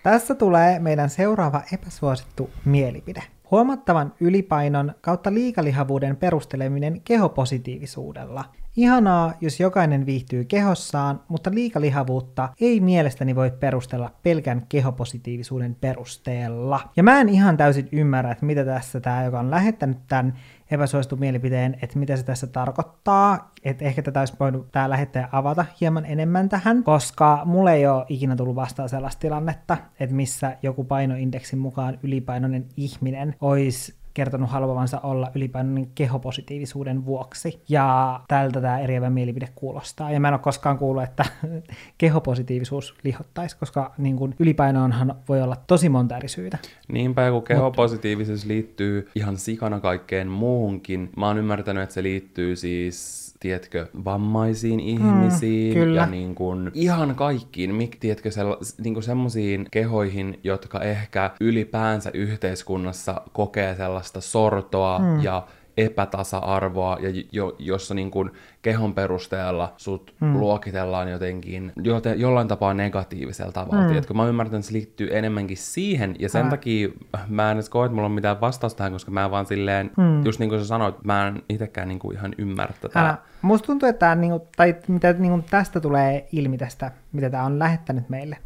Tässä tulee meidän seuraava epäsuosittu mielipide. Huomattavan ylipainon kautta liikalihavuuden perusteleminen kehopositiivisuudella. Ihanaa, jos jokainen viihtyy kehossaan, mutta liikalihavuutta ei mielestäni voi perustella pelkän kehopositiivisuuden perusteella. Ja mä en ihan täysin ymmärrä, että mitä tässä tämä, joka on lähettänyt tämän epäsuosittu mielipiteen, että mitä se tässä tarkoittaa. Että ehkä tätä olisi voinut tämä lähettäjä avata hieman enemmän tähän, koska mulle ei ole ikinä tullut vastaan sellaista tilannetta, että missä joku painoindeksin mukaan ylipainoinen ihminen olisi kertonut haluavansa olla ylipainoinen kehopositiivisuuden vuoksi. Ja tältä tämä eriävä mielipide kuulostaa. Ja mä en ole koskaan kuullut, että kehopositiivisuus lihottaisi, koska niin kuin ylipainoonhan voi olla tosi monta eri syytä. Niinpä, kun kehopositiivisuus liittyy ihan sikana kaikkeen muuhunkin. Mä oon ymmärtänyt, että se liittyy siis tiedätkö, vammaisiin mm, ihmisiin mm, ja niin kuin, ihan kaikkiin, mik, tiedätkö, sella, niin kuin semmoisiin kehoihin, jotka ehkä ylipäänsä yhteiskunnassa kokee sellaista sortoa mm. ja epätasa-arvoa ja jo, jossa niin kuin kehon perusteella sut hmm. luokitellaan jotenkin joten, jollain tapaa negatiivisella tavalla. Hmm. Tiedätkö? Mä ymmärrän, että se liittyy enemmänkin siihen ja sen Ää. takia mä en edes koe, että mulla on mitään vastausta tähän, koska mä vaan silleen, hmm. just niin kuin sä sanoit, mä en itsekään niin kuin ihan ymmärrä tätä. Älä. Musta tuntuu, että niin kuin, tai mitä niin kuin tästä tulee ilmi tästä, mitä tämä on lähettänyt meille,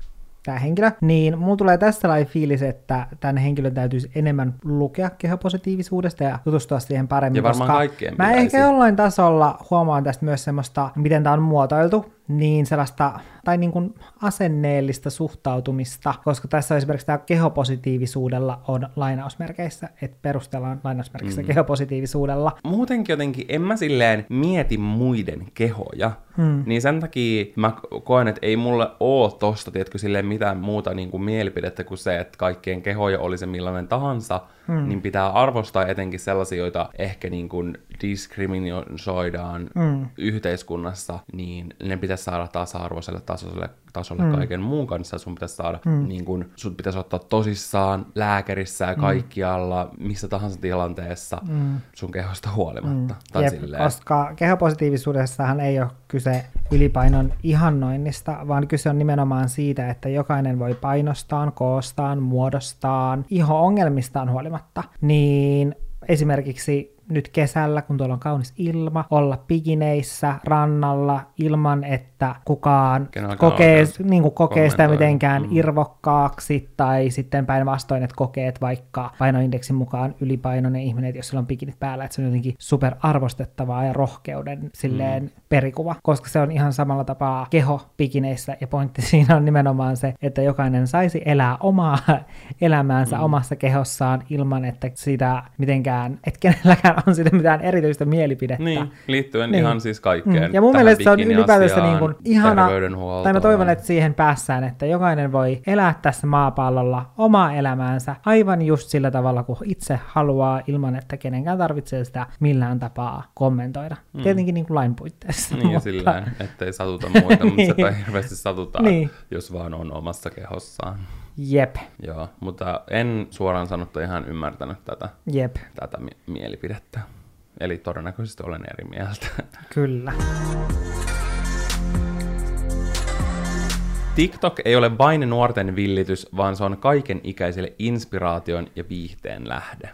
tämä henkilö, niin mulla tulee tässä sellainen fiilis, että tämän henkilön täytyisi enemmän lukea kehopositiivisuudesta ja tutustua siihen paremmin. Ja varmaan kaikkeen Mä ehkä jollain tasolla huomaan tästä myös semmoista, miten tämä on muotoiltu, niin sellaista, tai niin kuin asenneellista suhtautumista, koska tässä esimerkiksi tämä kehopositiivisuudella on lainausmerkeissä, että perustellaan lainausmerkeissä mm. kehopositiivisuudella. Muutenkin jotenkin en mä silleen mieti muiden kehoja, mm. niin sen takia mä koen, että ei mulle oo tosta, tiedätkö, silleen mitään muuta niin kuin mielipidettä kuin se, että kaikkien kehoja oli se millainen tahansa, mm. niin pitää arvostaa etenkin sellaisia, joita ehkä niin kuin diskriminoidaan mm. yhteiskunnassa, niin ne pitäisi saada tasa-arvoiselle tasolle, tasolle mm. kaiken muun kanssa. Sun pitäisi saada, mm. niin kun, sun pitäisi ottaa tosissaan lääkärissä ja mm. kaikkialla, mm. missä tahansa tilanteessa mm. sun kehosta huolimatta. Mm. Tai Jep, silleen. koska kehopositiivisuudessahan ei ole kyse ylipainon ihannoinnista, vaan kyse on nimenomaan siitä, että jokainen voi painostaan, koostaan, muodostaan, iho-ongelmistaan huolimatta, niin esimerkiksi nyt kesällä, kun tuolla on kaunis ilma, olla pikineissä rannalla ilman, että kukaan kokee, niin kuin kokee sitä mitenkään mm. irvokkaaksi, tai sitten päinvastoin, että kokee, että vaikka painoindeksin mukaan ylipainoinen ihminen, että jos sillä on pikinit päällä, että se on jotenkin super arvostettavaa ja rohkeuden silleen mm. perikuva, koska se on ihan samalla tapaa keho pikineissä, ja pointti siinä on nimenomaan se, että jokainen saisi elää omaa elämäänsä mm. omassa kehossaan ilman, että sitä mitenkään, että kenelläkään on siitä mitään erityistä mielipidettä. Niin, liittyen niin. ihan siis kaikkeen. Mm. Ja mun mielestä se on ylipäätänsä niin kuin ihana, tai mä toivon, että siihen päässään, että jokainen voi elää tässä maapallolla omaa elämäänsä aivan just sillä tavalla, kun itse haluaa, ilman että kenenkään tarvitsee sitä millään tapaa kommentoida. Mm. Tietenkin niin kuin lain puitteissa. Niin, mutta... sillä ettei satuta muita, mutta se hirveästi satutaan, niin. jos vaan on omassa kehossaan. Jep, Joo, mutta en suoraan sanottu ihan ymmärtänyt tätä, jep, tätä mi- mielipidettä. Eli todennäköisesti olen eri mieltä. kyllä. TikTok ei ole vain nuorten villitys, vaan se on kaiken ikäisille inspiraation ja viihteen lähde.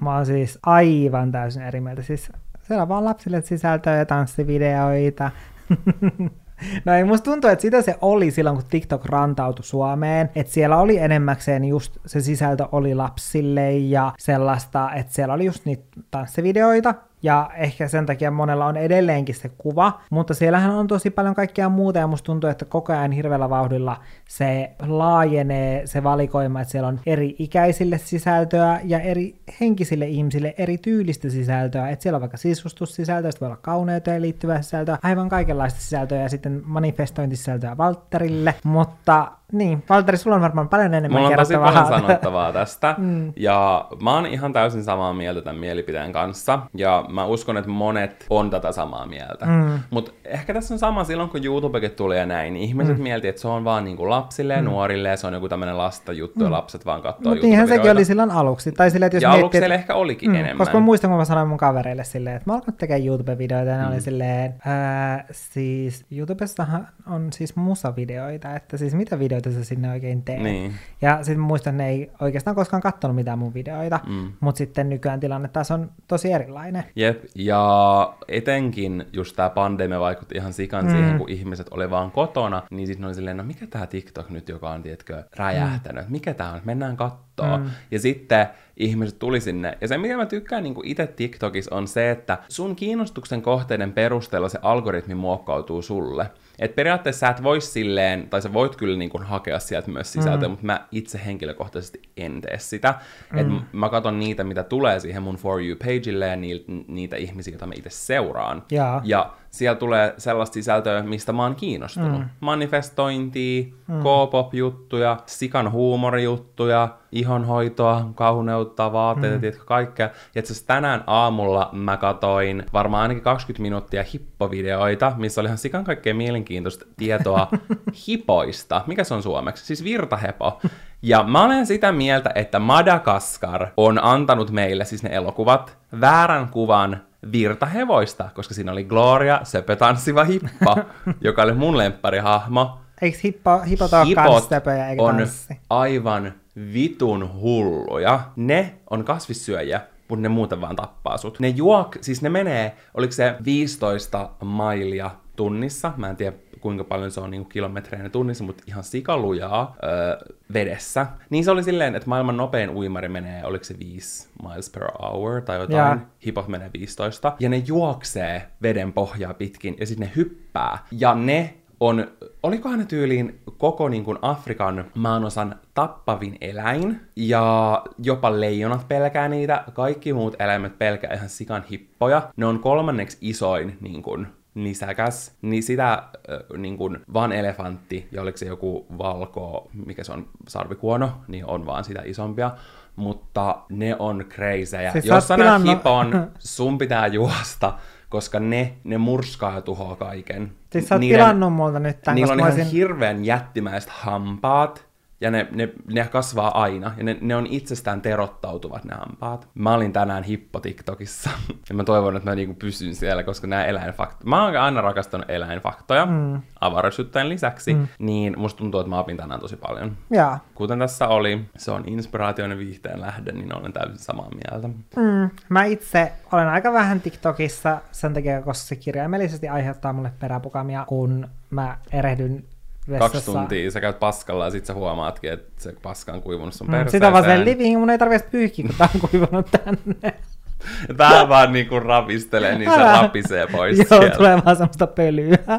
Mä oon siis aivan täysin eri mieltä. Siis siellä on vaan lapsille sisältöä ja tanssivideoita. No ei, musta tuntuu, että sitä se oli silloin, kun TikTok rantautui Suomeen, että siellä oli enemmäkseen just se sisältö oli lapsille ja sellaista, että siellä oli just niitä tanssivideoita, ja ehkä sen takia monella on edelleenkin se kuva, mutta siellähän on tosi paljon kaikkea muuta, ja musta tuntuu, että koko ajan hirveällä vauhdilla se laajenee se valikoima, että siellä on eri ikäisille sisältöä ja eri henkisille ihmisille eri tyylistä sisältöä, että siellä on vaikka sisustussisältöä, sitten voi olla kauneuteen liittyvää sisältöä, aivan kaikenlaista sisältöä ja sitten manifestointisisältöä Valtterille, mutta niin, Valtteri, sulla on varmaan paljon enemmän Mulla on tosi paljon sanottavaa tästä. mm. Ja mä oon ihan täysin samaa mieltä tämän mielipiteen kanssa. Ja mä uskon, että monet on tätä samaa mieltä. Mm. Mutta ehkä tässä on sama silloin, kun YouTubekin tuli ja näin, niin ihmiset mm. miettii, että se on vaan niinku lapsille ja mm. nuorille, ja se on joku tämmöinen lasta juttu, mm. ja lapset vaan katsoo Mutta niinhän sekin oli silloin aluksi. Tai silleen, että jos Ja miettii, aluksi että- ehkä olikin Mm, enemmän. Koska mä muistan, kun mä sanoin mun kavereille silleen, että mä alkanut tekemään YouTube-videoita, ja ne Mm. oli silleen, ää, siis YouTubessahan on siis musavideoita, että siis mitä videoita sä sinne oikein teet. Niin. Ja sitten muistan, että ne ei oikeastaan koskaan katsonut mitään mun videoita, Mm. mutta sitten nykyään tilanne taas on tosi erilainen. Jep, ja etenkin just tämä pandemia vaikutti ihan sikan mm. siihen, kun ihmiset oli vaan kotona, niin sitten oli silleen, no mikä tämä TikTok nyt, joka on, tiedätkö, räjähtänyt, mm. mikä tämä on, mennään kattoo. Mm. Ja sitten ihmiset tuli sinne. Ja se, mikä mä tykkään niin itse TikTokissa, on se, että sun kiinnostuksen kohteiden perusteella se algoritmi muokkautuu sulle. Et periaatteessa sä et voi silleen, tai sä voit kyllä niin kuin hakea sieltä myös sisältöä, mm. mutta mä itse henkilökohtaisesti en tee sitä. Mm. Et mä katson niitä, mitä tulee siihen mun For You-pageille ja niitä, niitä ihmisiä, joita mä itse seuraan. Jaa. Ja siellä tulee sellaista sisältöä, mistä mä oon kiinnostunut. Mm. Manifestointia, mm. K-pop-juttuja, sikan huumorijuttuja, ihonhoitoa, kauneutta, vaatteita, mm. tiedätkö, kaikkea. Ja itse tänään aamulla mä katoin varmaan ainakin 20 minuuttia hippovideoita, missä oli ihan sikan kaikkea mielenkiintoista tietoa hipoista. Mikä se on suomeksi? Siis virtahepo. Ja mä olen sitä mieltä, että Madagaskar on antanut meille, siis ne elokuvat, väärän kuvan virtahevoista, koska siinä oli Gloria, söpötanssiva hippo, joka oli mun lempparihahmo. Eikö hippo, hipot ole Hipot kans söpöjä eikä on tanssi? aivan vitun hulluja. Ne on kasvissyöjiä, mutta ne muuten vaan tappaa sut. Ne juok, siis ne menee, oliko se 15 mailia tunnissa, mä en tiedä kuinka paljon se on niin kilometreinä tunnissa, mutta ihan sikalujaa öö, vedessä. Niin se oli silleen, että maailman nopein uimari menee, oliko se 5 miles per hour tai jotain, Jaa. hipot menee 15, ja ne juoksee veden pohjaa pitkin, ja sitten ne hyppää, ja ne on, olikohan ne tyyliin koko niin kuin Afrikan maanosan tappavin eläin, ja jopa leijonat pelkää niitä, kaikki muut eläimet pelkää ihan sikan hippoja. Ne on kolmanneksi isoin niin kuin, nisäkäs, niin sitä äh, niin kuin, vaan elefantti, ja oliko se joku valko, mikä se on, sarvikuono, niin on vaan sitä isompia, mutta ne on crazyjä. Siis Jos näet pilannut- hipon, sun pitää juosta, koska ne, ne murskaa ja tuhoaa kaiken. Siis sä oot Niiden- pilannut multa nyt tämän, Niillä on koska ihan mä olisin... hirveän jättimäiset hampaat, ja ne, ne, ne kasvaa aina, ja ne, ne on itsestään terottautuvat ne hampaat. Mä olin tänään hippo TikTokissa, ja mä toivon, että mä niinku pysyn siellä, koska nämä eläinfaktoja, mä oon aina rakastanut eläinfaktoja, mm. avaruusjuttujen lisäksi, mm. niin musta tuntuu, että mä opin tänään tosi paljon. Jaa. Kuten tässä oli, se on inspiraation ja viihteen lähde, niin olen täysin samaa mieltä. Mm, mä itse olen aika vähän TikTokissa sen takia, koska se kirjaimellisesti aiheuttaa mulle peräpukamia, kun mä erehdyn vessassa. Kaksi tuntia sä käyt paskalla ja sit sä huomaatkin, että se paska on kuivunut sun Mm, perseeseen. Sitä vaan silleen living, mun ei tarvitse pyyhkiä, kun tää on kuivunut tänne. Tää vaan niinku rapistelee, niin se rapisee pois Joo, sieltä. tulee vaan semmoista pölyä.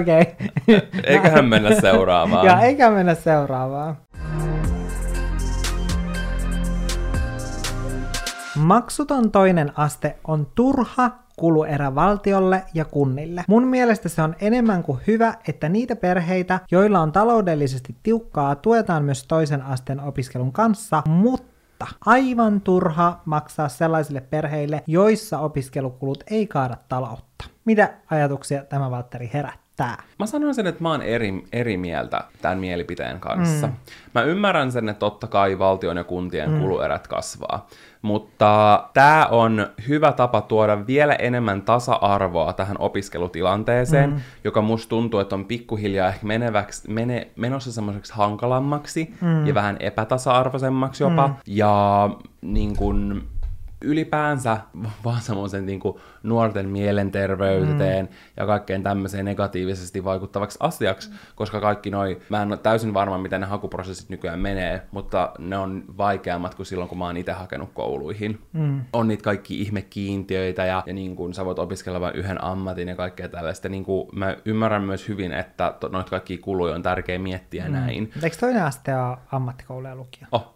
Okei. Eiköhän mennä seuraavaan. Ja eikä mennä seuraavaan. Maksuton toinen aste on turha kuluerä valtiolle ja kunnille. Mun mielestä se on enemmän kuin hyvä, että niitä perheitä, joilla on taloudellisesti tiukkaa, tuetaan myös toisen asteen opiskelun kanssa, mutta aivan turha maksaa sellaisille perheille, joissa opiskelukulut ei kaada taloutta. Mitä ajatuksia tämä Valtteri herättää? Tää? Mä sanoisin, että mä oon eri, eri mieltä tämän mielipiteen kanssa. Mm. Mä ymmärrän sen, että totta kai valtion ja kuntien mm. kuluerät kasvaa. Mutta tämä on hyvä tapa tuoda vielä enemmän tasa-arvoa tähän opiskelutilanteeseen, mm. joka musta tuntuu, että on pikkuhiljaa ehkä meneväksi, mene, menossa semmoiseksi hankalammaksi mm. ja vähän epätasa-arvoisemmaksi jopa. Mm. Ja niin kun, ylipäänsä vaan semmoisen niin nuorten mielenterveyteen mm. ja kaikkeen tämmöiseen negatiivisesti vaikuttavaksi asiaksi, koska kaikki noi, mä en ole täysin varma, miten ne hakuprosessit nykyään menee, mutta ne on vaikeammat kuin silloin, kun mä oon itse hakenut kouluihin. Mm. On niitä kaikki ihmekiintiöitä ja, ja niin kuin sä voit opiskella vain yhden ammatin ja kaikkea tällaista. Niin kuin mä ymmärrän myös hyvin, että to, noita kaikki kuluja on tärkeä miettiä mm. näin. Eikö toinen aste ole ammattikoulu ja lukio? Oh,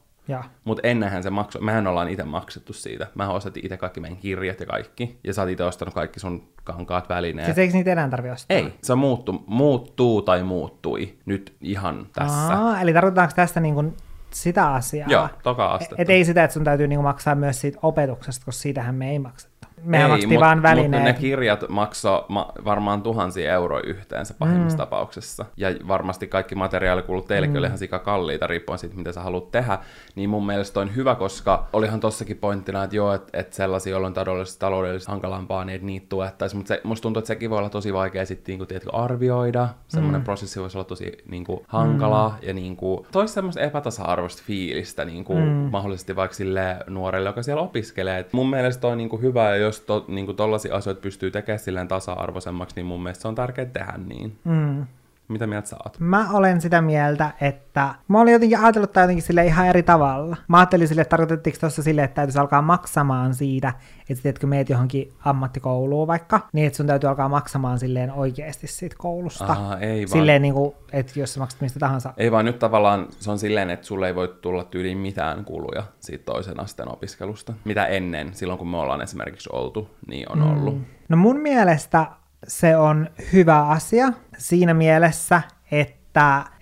mutta ennenhän se maksoi, mehän ollaan itse maksettu siitä. Mä ostin itse kaikki meidän kirjat ja kaikki. Ja sä oot itse ostanut kaikki sun kankaat välineet. Siis eikö niitä enää tarvitse ostaa? Ei, se muuttu, muuttuu tai muuttui nyt ihan tässä. Aa, eli tarkoitaanko tästä niin kuin sitä asiaa? Joo, toka astetta. Et ei sitä, että sun täytyy niin kuin maksaa myös siitä opetuksesta, koska siitähän me ei makseta. Mehän ei, mut, vaan välineet. Mutta ne kirjat maksoi ma- varmaan tuhansia euroja yhteensä pahimmassa mm. tapauksessa. Ja varmasti kaikki materiaalikulut teillekin mm. oli ihan sika kalliita, riippuen siitä, mitä sä haluat tehdä. Niin mun mielestä on hyvä, koska olihan tossakin pointtina, että joo, että et sellaisia, joilla on taloudellisesti, taloudellisesti hankalampaa, niin niitä tuettaisiin. Mutta se, musta tuntuu, että sekin voi olla tosi vaikea sitten niin tiedätkö, arvioida. Semmoinen mm. prosessi voisi olla tosi niin kuin, hankalaa mm. ja niin kuin, toisi semmoista epätasa-arvoista fiilistä niin kuin, mm. mahdollisesti vaikka sille nuorelle, joka siellä opiskelee. Et mun mielestä on niin kuin, hyvä, jos to, niin tollaisia asioita pystyy tekemään silleen tasa-arvoisemmaksi, niin mun mielestä se on tärkeää tehdä niin. Mm. Mitä mieltä sä oot? Mä olen sitä mieltä, että mä olin jotenkin ajatellut tämä jotenkin sille ihan eri tavalla. Mä ajattelin sille, että tarkoitettiinko tuossa sille, että täytyisi alkaa maksamaan siitä, että tiedätkö, meet johonkin ammattikouluun vaikka, niin että sun täytyy alkaa maksamaan silleen oikeasti siitä koulusta. Aha, ei vaan. Silleen niin kuin, että jos sä maksat mistä tahansa. Ei vaan nyt tavallaan se on silleen, että sulle ei voi tulla tyyliin mitään kuluja siitä toisen asteen opiskelusta. Mitä ennen, silloin kun me ollaan esimerkiksi oltu, niin on mm. ollut. No mun mielestä se on hyvä asia siinä mielessä, että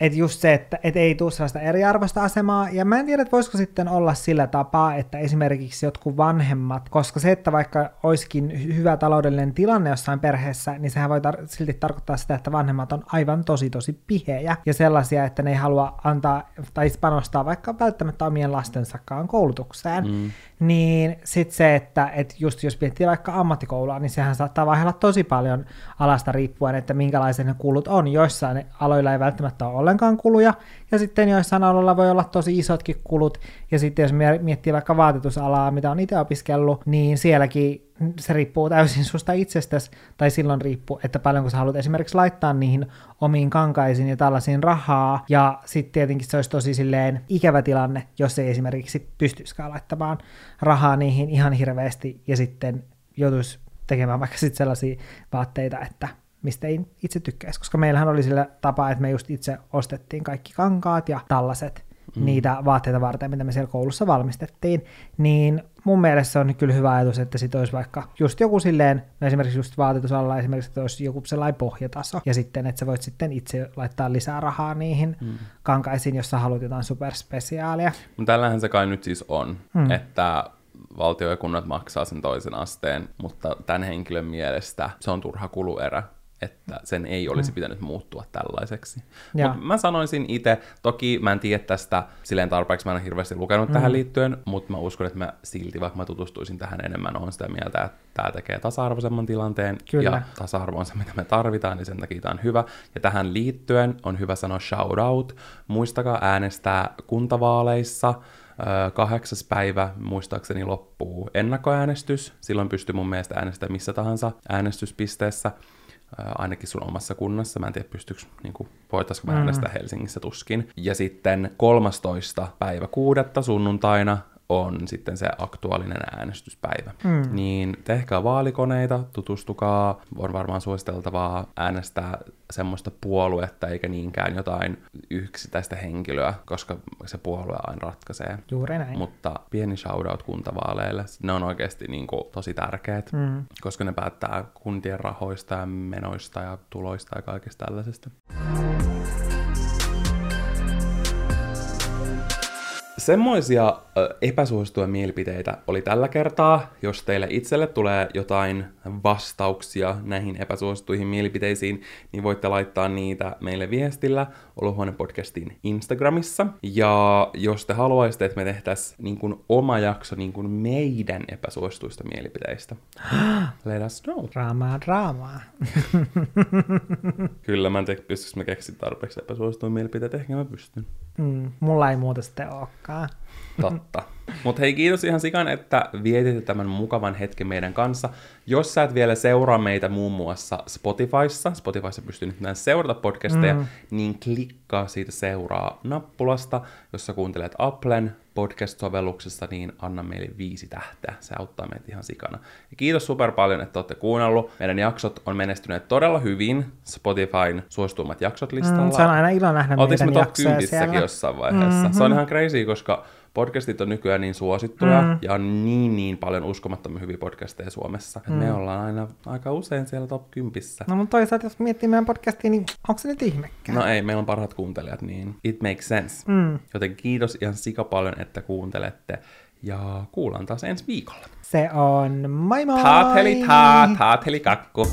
että, just se, että, että ei tule sellaista eriarvoista asemaa, ja mä en tiedä, että voisiko sitten olla sillä tapaa, että esimerkiksi jotkut vanhemmat, koska se, että vaikka olisikin hyvä taloudellinen tilanne jossain perheessä, niin sehän voi tar- silti tarkoittaa sitä, että vanhemmat on aivan tosi tosi pihejä, ja sellaisia, että ne ei halua antaa tai panostaa vaikka välttämättä omien lastensakaan koulutukseen, mm. Niin sitten se, että, että just jos miettii vaikka ammattikoulua, niin sehän saattaa vaihella tosi paljon alasta riippuen, että minkälaisia ne kulut on. Joissain aloilla ei välttämättä ole ollenkaan kuluja, ja sitten joissain aloilla voi olla tosi isotkin kulut, ja sitten jos miettii vaikka vaatetusalaa, mitä on itse opiskellut, niin sielläkin se riippuu täysin susta itsestäsi, tai silloin riippuu, että paljonko sä haluat esimerkiksi laittaa niihin omiin kankaisiin ja tällaisiin rahaa, ja sitten tietenkin se olisi tosi silleen ikävä tilanne, jos ei esimerkiksi pystyisikään laittamaan rahaa niihin ihan hirveästi, ja sitten joutuisi tekemään vaikka sitten sellaisia vaatteita, että mistä ei itse tykkäisi, koska meillähän oli sillä tapa, että me just itse ostettiin kaikki kankaat ja tällaiset mm. niitä vaatteita varten, mitä me siellä koulussa valmistettiin, niin mun mielestä se on kyllä hyvä ajatus, että sit olisi vaikka just joku silleen, no esimerkiksi just vaatetusalla esimerkiksi, että olisi joku sellainen pohjataso, ja sitten, että sä voit sitten itse laittaa lisää rahaa niihin mm. kankaisiin, jos sä haluat jotain superspesiaalia. Tällähän se kai nyt siis on, mm. että valtio ja kunnat maksaa sen toisen asteen, mutta tämän henkilön mielestä se on turha kuluerä, että sen ei olisi mm. pitänyt muuttua tällaiseksi. Mutta mä sanoisin itse, toki mä en tiedä tästä silleen tarpeeksi, mä en ole hirveästi lukenut mm. tähän liittyen, mutta mä uskon, että mä silti, vaikka mä tutustuisin tähän enemmän, on sitä mieltä, että tämä tekee tasa-arvoisemman tilanteen, Kyllä. ja tasa-arvo on se, mitä me tarvitaan, niin sen takia tämä on hyvä. Ja tähän liittyen on hyvä sanoa shout out, muistakaa äänestää kuntavaaleissa, kahdeksas päivä muistaakseni loppuu ennakkoäänestys. Silloin pystyy mun mielestä äänestämään missä tahansa äänestyspisteessä ainakin sun omassa kunnassa. Mä en tiedä, pystyykö, niin kuin, voitaisiko mä mm. äänestää Helsingissä tuskin. Ja sitten 13. päivä kuudetta sunnuntaina on sitten se aktuaalinen äänestyspäivä. Mm. Niin tehkää vaalikoneita, tutustukaa, on varmaan suositeltavaa äänestää semmoista puoluetta eikä niinkään jotain yksittäistä henkilöä, koska se puolue aina ratkaisee. Juuri näin. Mutta pieni shoutout kuntavaaleille. Ne on oikeasti niin kuin, tosi tärkeät, mm. koska ne päättää kuntien rahoista ja menoista ja tuloista ja kaikesta tällaisesta. Semmoisia ö, epäsuosittuja mielipiteitä oli tällä kertaa. Jos teille itselle tulee jotain vastauksia näihin epäsuosittuihin mielipiteisiin, niin voitte laittaa niitä meille viestillä Olohuone podcastin Instagramissa. Ja jos te haluaisitte, että me tehtäisiin niin kuin oma jakso niin kuin meidän epäsuosituista mielipiteistä, let us know. Draamaa, draamaa. Kyllä mä en tiedä, pystyisikö mä keksin tarpeeksi epäsuosituja mielipiteitä, ehkä mä pystyn. Mm, mulla ei muuta sitten olekaan. Totta. Mutta hei, kiitos ihan sikan, että vietitte tämän mukavan hetken meidän kanssa. Jos sä et vielä seuraa meitä muun muassa Spotifyssa, Spotifyssa pystyy nyt näin seurata podcasteja, mm. niin klikkaa siitä seuraa nappulasta. Jos sä kuuntelet Applen podcast-sovelluksessa, niin anna meille viisi tähteä. Se auttaa meitä ihan sikana. Ja kiitos super paljon, että olette kuunnellut. Meidän jaksot on menestyneet todella hyvin Spotifyn suosituimmat jaksot listalla. Mm, se on aina ilo nähdä me meidän top jaksoja 10 siellä. jossain vaiheessa? Mm-hmm. Se on ihan crazy, koska podcastit on nykyään niin suosittuja mm. ja on niin niin paljon uskomattoman hyviä podcasteja Suomessa. Mm. Me ollaan aina aika usein siellä top 10. No mutta toisaalta, jos miettii meidän podcastia, niin onko se nyt ihmekään? No ei, meillä on parhaat kuuntelijat, niin it makes sense. Mm. Joten kiitos ihan sika paljon, että kuuntelette. Ja kuullaan taas ensi viikolla. Se on moi moi! Taateli taa, taateli kakku.